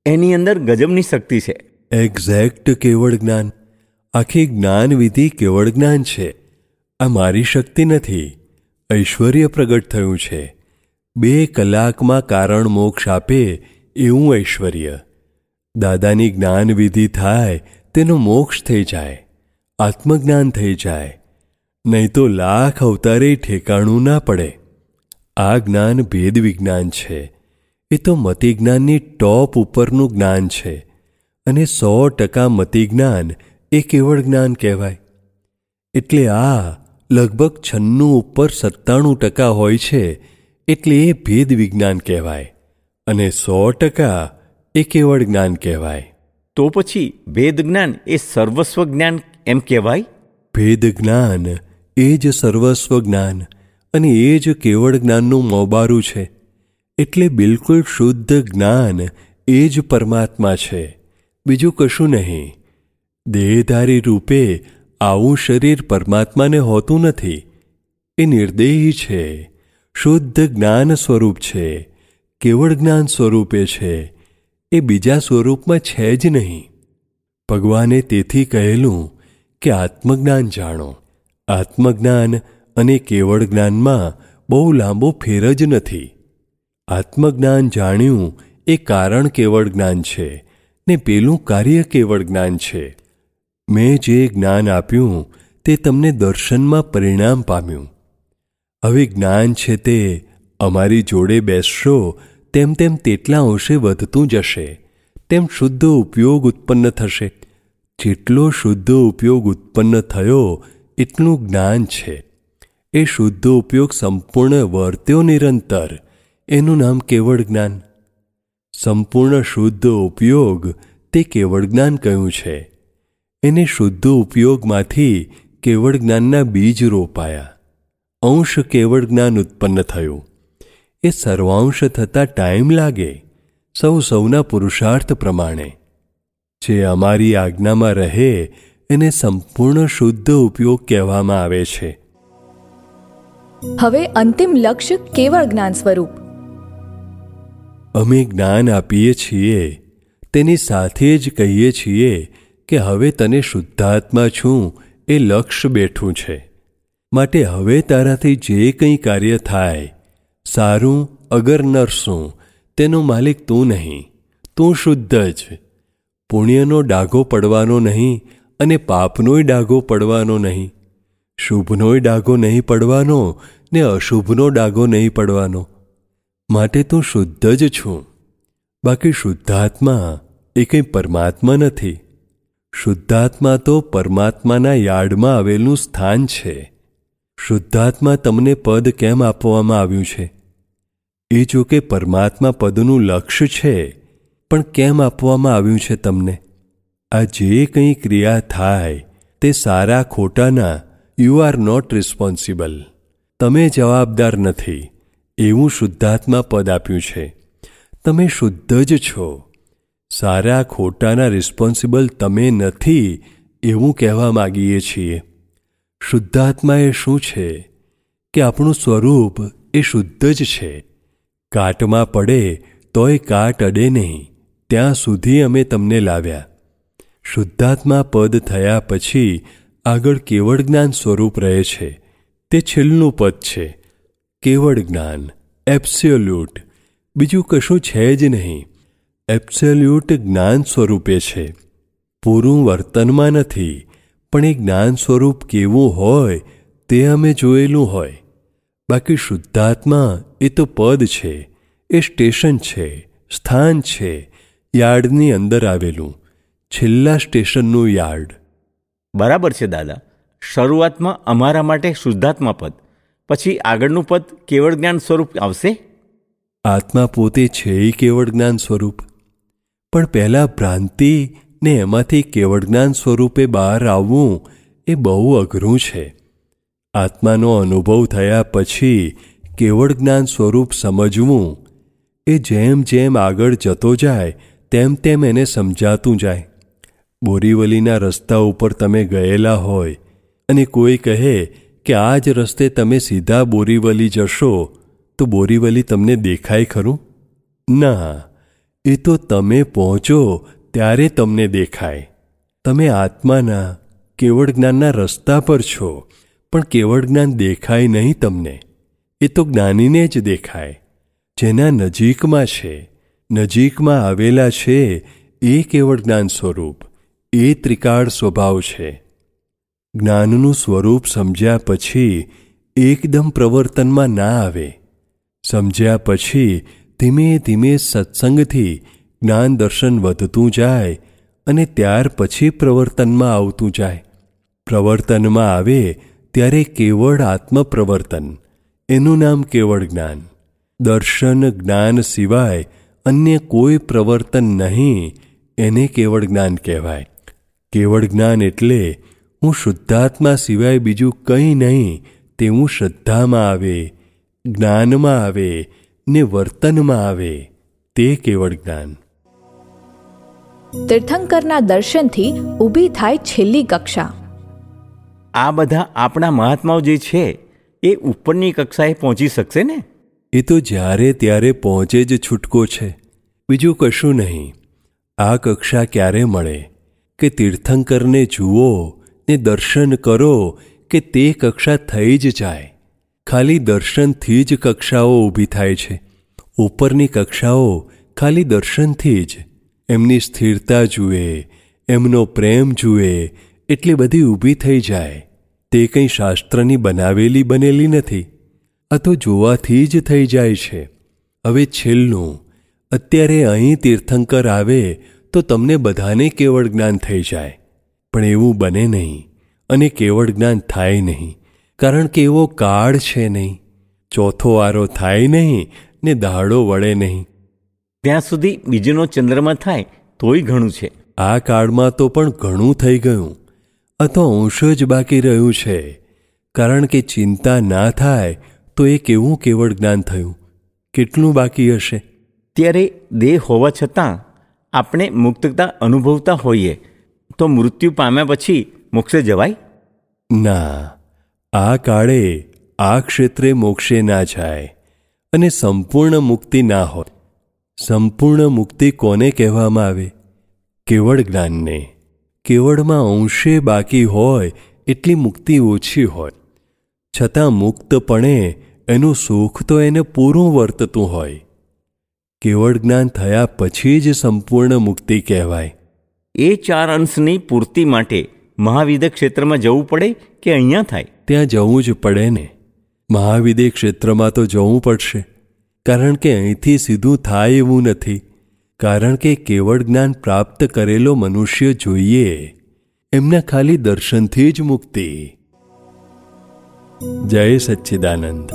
એની અંદર ગજબની શક્તિ છે. એક્ઝેક્ટ કેવળ જ્ઞાન. આખી જ્ઞાનવિધિ કેવળ જ્ઞાન છે. આ મારી શક્તિ નથી. ઐશ્વર્ય પ્રગટ થયું છે. બે કલાકમાં કારણ મોક્ષ આપે એવું ઐશ્વર્ય. દાદાની જ્ઞાનવિધિ થાય, તેનો મોક્ષ થઈ જાય, આત્મજ્ઞાન થઈ જાય, નહીં તો લાખ અવતારે ઠેકાણું ના પડે. આ જ્ઞાન ભેદ વિજ્ઞાન છે. એ તો મતિજ્ઞાનની ટોપ ઉપરનું જ્ઞાન છે અને સો ટકા મતિજ્ઞાન એ કેવળ જ્ઞાન કહેવાય. એટલે આ લગભગ છન્નું ઉપર સત્તાણું ટકા હોય છે એટલે એ ભેદ વિજ્ઞાન કહેવાય અને સો ટકા એ કેવળ જ્ઞાન કહેવાય. તો પછી ભેદ જ્ઞાન એ સર્વસ્વ જ્ઞાન એમ કહેવાય? ભેદ જ્ઞાન એ જ સર્વસ્વ જ્ઞાન અને એ જ કેવળ જ્ઞાનનું મોબારું છે. એટલે બિલકુલ શુદ્ધ જ્ઞાન એ જ પરમાત્મા છે. બીજું કશું નહીં. દેહધારી રૂપે આવું શરીર પરમાત્માને હોતું નથી. એ નિર્દેહી છે. શુદ્ધ જ્ઞાન સ્વરૂપ છે. કેવળ જ્ઞાન સ્વરૂપે છે. એ બીજા સ્વરૂપમાં છે જ નહીં. ભગવાને તેથી કહેલું કે આત્મજ્ઞાન જાણો. આત્મજ્ઞાન અને કેવળ જ્ઞાનમાં બહુ લાંબો ફેર જ નથી. આત્મજ્ઞાન જાણ્યું એ કારણ કેવળ જ્ઞાન છે, ને પેલું કાર્ય કેવળ જ્ઞાન છે. મેં જે જ્ઞાન આપ્યું તે તમને દર્શનમાં પરિણામ પામ્યું. હવે જ્ઞાન છે તે અમારી જોડે બેસશો તેમ તેમ તેટલા અંશે વધતું જશે, તેમ શુદ્ધ ઉપયોગ ઉત્પન્ન થશે. જેટલો શુદ્ધ ઉપયોગ ઉત્પન્ન થયો, એટલું જ્ઞાન છે. એ શુદ્ધ ઉપયોગ સંપૂર્ણ વર્ત્યો નિરંતર. એનું નામ કેવળ જ્ઞાન? સંપૂર્ણ શુદ્ધ ઉપયોગ તે કેવળ જ્ઞાન કહ્યું છે? એને શુદ્ધ ઉપયોગમાંથી કેવળ જ્ઞાનના બીજ રોપાયા. અંશ કેવળ જ્ઞાન ઉત્પન્ન થયું. એ સર્વાંશ થતાં ટાઈમ લાગે સૌ સૌના પુરુષાર્થ પ્રમાણે. જે અમારી આજ્ઞામાં રહે એને સંપૂર્ણ શુદ્ધ ઉપયોગ કહેવામાં આવે છે. હવે અંતિમ લક્ષ્ય કેવળ જ્ઞાન સ્વરૂપ? અમે જ્ઞાન આપીએ છીએ તેની સાથે જ કહીએ છીએ કે હવે તને શુદ્ધાત્મા છું એ લક્ષ્ય બેઠું છે. માટે હવે તારાથી જે કંઈ કાર્ય થાય સારું અગર નરસું, તેનો માલિક તું નહીં. તું શુદ્ધ જ. પુણ્યનો ડાઘો પડવાનો નહીં અને પાપનોય ડાઘો પડવાનો નહીં. શુભનોય ડાઘો નહીં પડવાનો ને અશુભનો ડાઘો નહીં પડવાનો. માટે તું શુદ્ધ જ છું. બાકી શુદ્ધાત્મા એ કંઈ પરમાત્મા નથી. શુદ્ધાત્મા તો પરમાત્માના યાર્ડમાં આવેલું સ્થાન છે. શુદ્ધાત્મા તમને પદ કેમ આપવામાં આવ્યું છે? એ જો કે પરમાત્મા પદનું લક્ષ્ય છે, પણ કેમ આપવામાં આવ્યું છે તમને? આ જે કંઈ ક્રિયા થાય, તે સારા ખોટાના યુ આર નોટ રિસ્પોન્સિબલ તમે જવાબદાર નથી, એવું શુદ્ધાત્મા પદ આપ્યું છે. તમે શુદ્ધ જ છો. સારા ખોટાના રિસ્પોન્સિબલ તમે નથી, એવું કહેવા માગીએ છીએ. શુદ્ધાત્મા એ શું છે કે આપણું સ્વરૂપ એ શુદ્ધ જ છે? કાટમાં પડે તોય કાટ અડે નહીં. ત્યાં સુધી અમે તમને લાવ્યા. શુદ્ધાત્મા પદ થયા પછી આગળ કેવળ જ્ઞાન સ્વરૂપ રહે છે. તે છેલ્લું પદ છે. કેવળ જ્ઞાન. એબ્સોલ્યુટ. બીજું કશું છે જ નહીં. એબ્સોલ્યુટ જ્ઞાન સ્વરૂપે છે. પૂરું વર્તનમાં નથી. પણ એ જ્ઞાન સ્વરૂપ કેવું હોય તે અમે જોયેલું હોય. બાકી શુદ્ધાત્મા એ તો પદ છે એ સ્ટેશન છે સ્થાન છે યાર્ડની અંદર આવેલું છેલ્લા સ્ટેશનનું યાર્ડ. બરાબર છે દાદા. શરૂઆતમાં અમારા માટે શુદ્ધાત્મા પદ પછી આગળનું પદ કેવળ જ્ઞાન સ્વરૂપ આવશે? આત્મા પોતે છે કેવળ જ્ઞાન સ્વરૂપ. પણ પહેલાં ભ્રાંતિ ને એમાંથી કેવળ જ્ઞાન સ્વરૂપે બહાર આવવું એ બહુ અઘરું છે. આત્માનો અનુભવ થયા પછી કેવળ જ્ઞાન સ્વરૂપ સમજવું એ જેમ જેમ આગળ જતો જાય, તેમ તેમ એને સમજાતું જાય. બોરીવલીના રસ્તા ઉપર તમે ગયેલા હોય અને કોઈ કહે કે આ જ રસ્તે તમે સીધા બોરીવલી જશો, તો બોરીવલી તમને દેખાય ખરું? ના, એ તો તમે પહોંચો ત્યારે તમને દેખાય. તમે આત્માના, કેવળ જ્ઞાનના રસ્તા પર છો, પણ કેવળ જ્ઞાન દેખાય નહીં તમને. એ તો જ્ઞાનીને જ દેખાય. જેના નજીકમાં છે, નજીકમાં આવેલા છે, એ કેવળ જ્ઞાન સ્વરૂપ, એ ત્રિકાળ સ્વભાવ છે. જ્ઞાનનું સ્વરૂપ સમજ્યા પછી, એકદમ પ્રવર્તનમાં ના આવે. સમજ્યા પછી, ધીમે ધીમે સત્સંગથી જ્ઞાન દર્શન વધતું જાય અને ત્યાર પછી પ્રવર્તનમાં આવતું જાય. પ્રવર્તનમાં આવે ત્યારે કેવળ આત્મપ્રવર્તન. એનું નામ કેવળ જ્ઞાન. દર્શન જ્ઞાન સિવાય અન્ય કોઈ પ્રવર્તન નહીં, એને કેવળ જ્ઞાન કહેવાય. કેવળ જ્ઞાન એટલે હું શુદ્ધાત્મા સિવાય બીજું કંઈ નહીં, તેવું શ્રદ્ધામાં આવે, જ્ઞાનમાં આવે ને વર્તનમાં આવે, તે કેવળ જ્ઞાન. તીર્થંકરના દર્શનથી ઊભી થાય છેલ્લી કક્ષા. આ બધા આપણા મહાત્માઓ જે છે એ ઉપરની કક્ષાએ પહોંચી શકશે ને? એ તો જ્યારે ત્યારે પહોંચે જ છૂટકો છે. બીજું કશું નહીં. આ કક્ષા ક્યારે મળે? કે તીર્થંકરને જુઓ ને દર્શન કરો કે તે કક્ષા થઈ જ જાય. ખાલી દર્શનથી જ કક્ષાઓ ઊભી થાય છે. ઉપરની કક્ષાઓ ખાલી દર્શનથી જ. એમની સ્થિરતા જુએ, એમનો પ્રેમ જુએ, એટલી બધી ઊભી થઈ જાય. તે કંઈ શાસ્ત્રની બનાવેલી બનેલી નથી. આ તો જોવાથી જ થઈ જાય છે. હવે છેલ્લું, અત્યારે અહીં તીર્થંકર આવે તો તમને બધાને કેવળ જ્ઞાન થઈ જાય. પણ એવું બને નહીં, અને કેવળ જ્ઞાન થાય નહીં, કારણ કે એવો કાળ છે નહીં. ચોથો આરો થાય નહીં ને દાડો વળે નહીં. ત્યાં સુધી બીજનો ચંદ્રમાં થાય તોય ઘણું છે. આ કાળમાં તો પણ ઘણું થઈ ગયું. અથવા અંશ જ બાકી રહ્યું છે. કારણ કે ચિંતા ના થાય તો એ કેવું કેવળ જ્ઞાન થયું. કેટલું બાકી હશે? ત્યારે દેહ હોવા છતાં આપણે મુક્તતા અનુભવતા હોઈએ તો મૃત્યુ પામ્યા પછી મોક્ષે જવાય? ના આ કાળે આ ક્ષેત્રે મોક્ષે ના જાય અને સંપૂર્ણ મુક્તિ ના હોય. સંપૂર્ણ મુક્તિ કોને કહેવામાં આવે? કેવળ જ્ઞાનને. કેવળમાં અંશે બાકી હોય એટલી મુક્તિ ઓછી હોય. છતાં મુક્તપણે એનું સુખ તો એને પૂરું વર્તતું હોય. કેવળ જ્ઞાન થયા પછી જ સંપૂર્ણ મુક્તિ કહેવાય. એ ચાર અંશની પૂર્તિ માટે મહાવિદ્ય ક્ષેત્રમાં જવું પડે કે અહીંયા થાય? ત્યાં જવું જ પડે ને. મહાવિદ્ય ક્ષેત્રમાં તો જવું પડશે. કારણ કે અહીંથી સીધું થાય એવું નથી. કારણ કે કેવળ જ્ઞાન પ્રાપ્ત કરેલો મનુષ્ય જોઈએ. એમના ખાલી દર્શનથી જ મુક્તિ. જય સચ્ચિદાનંદ.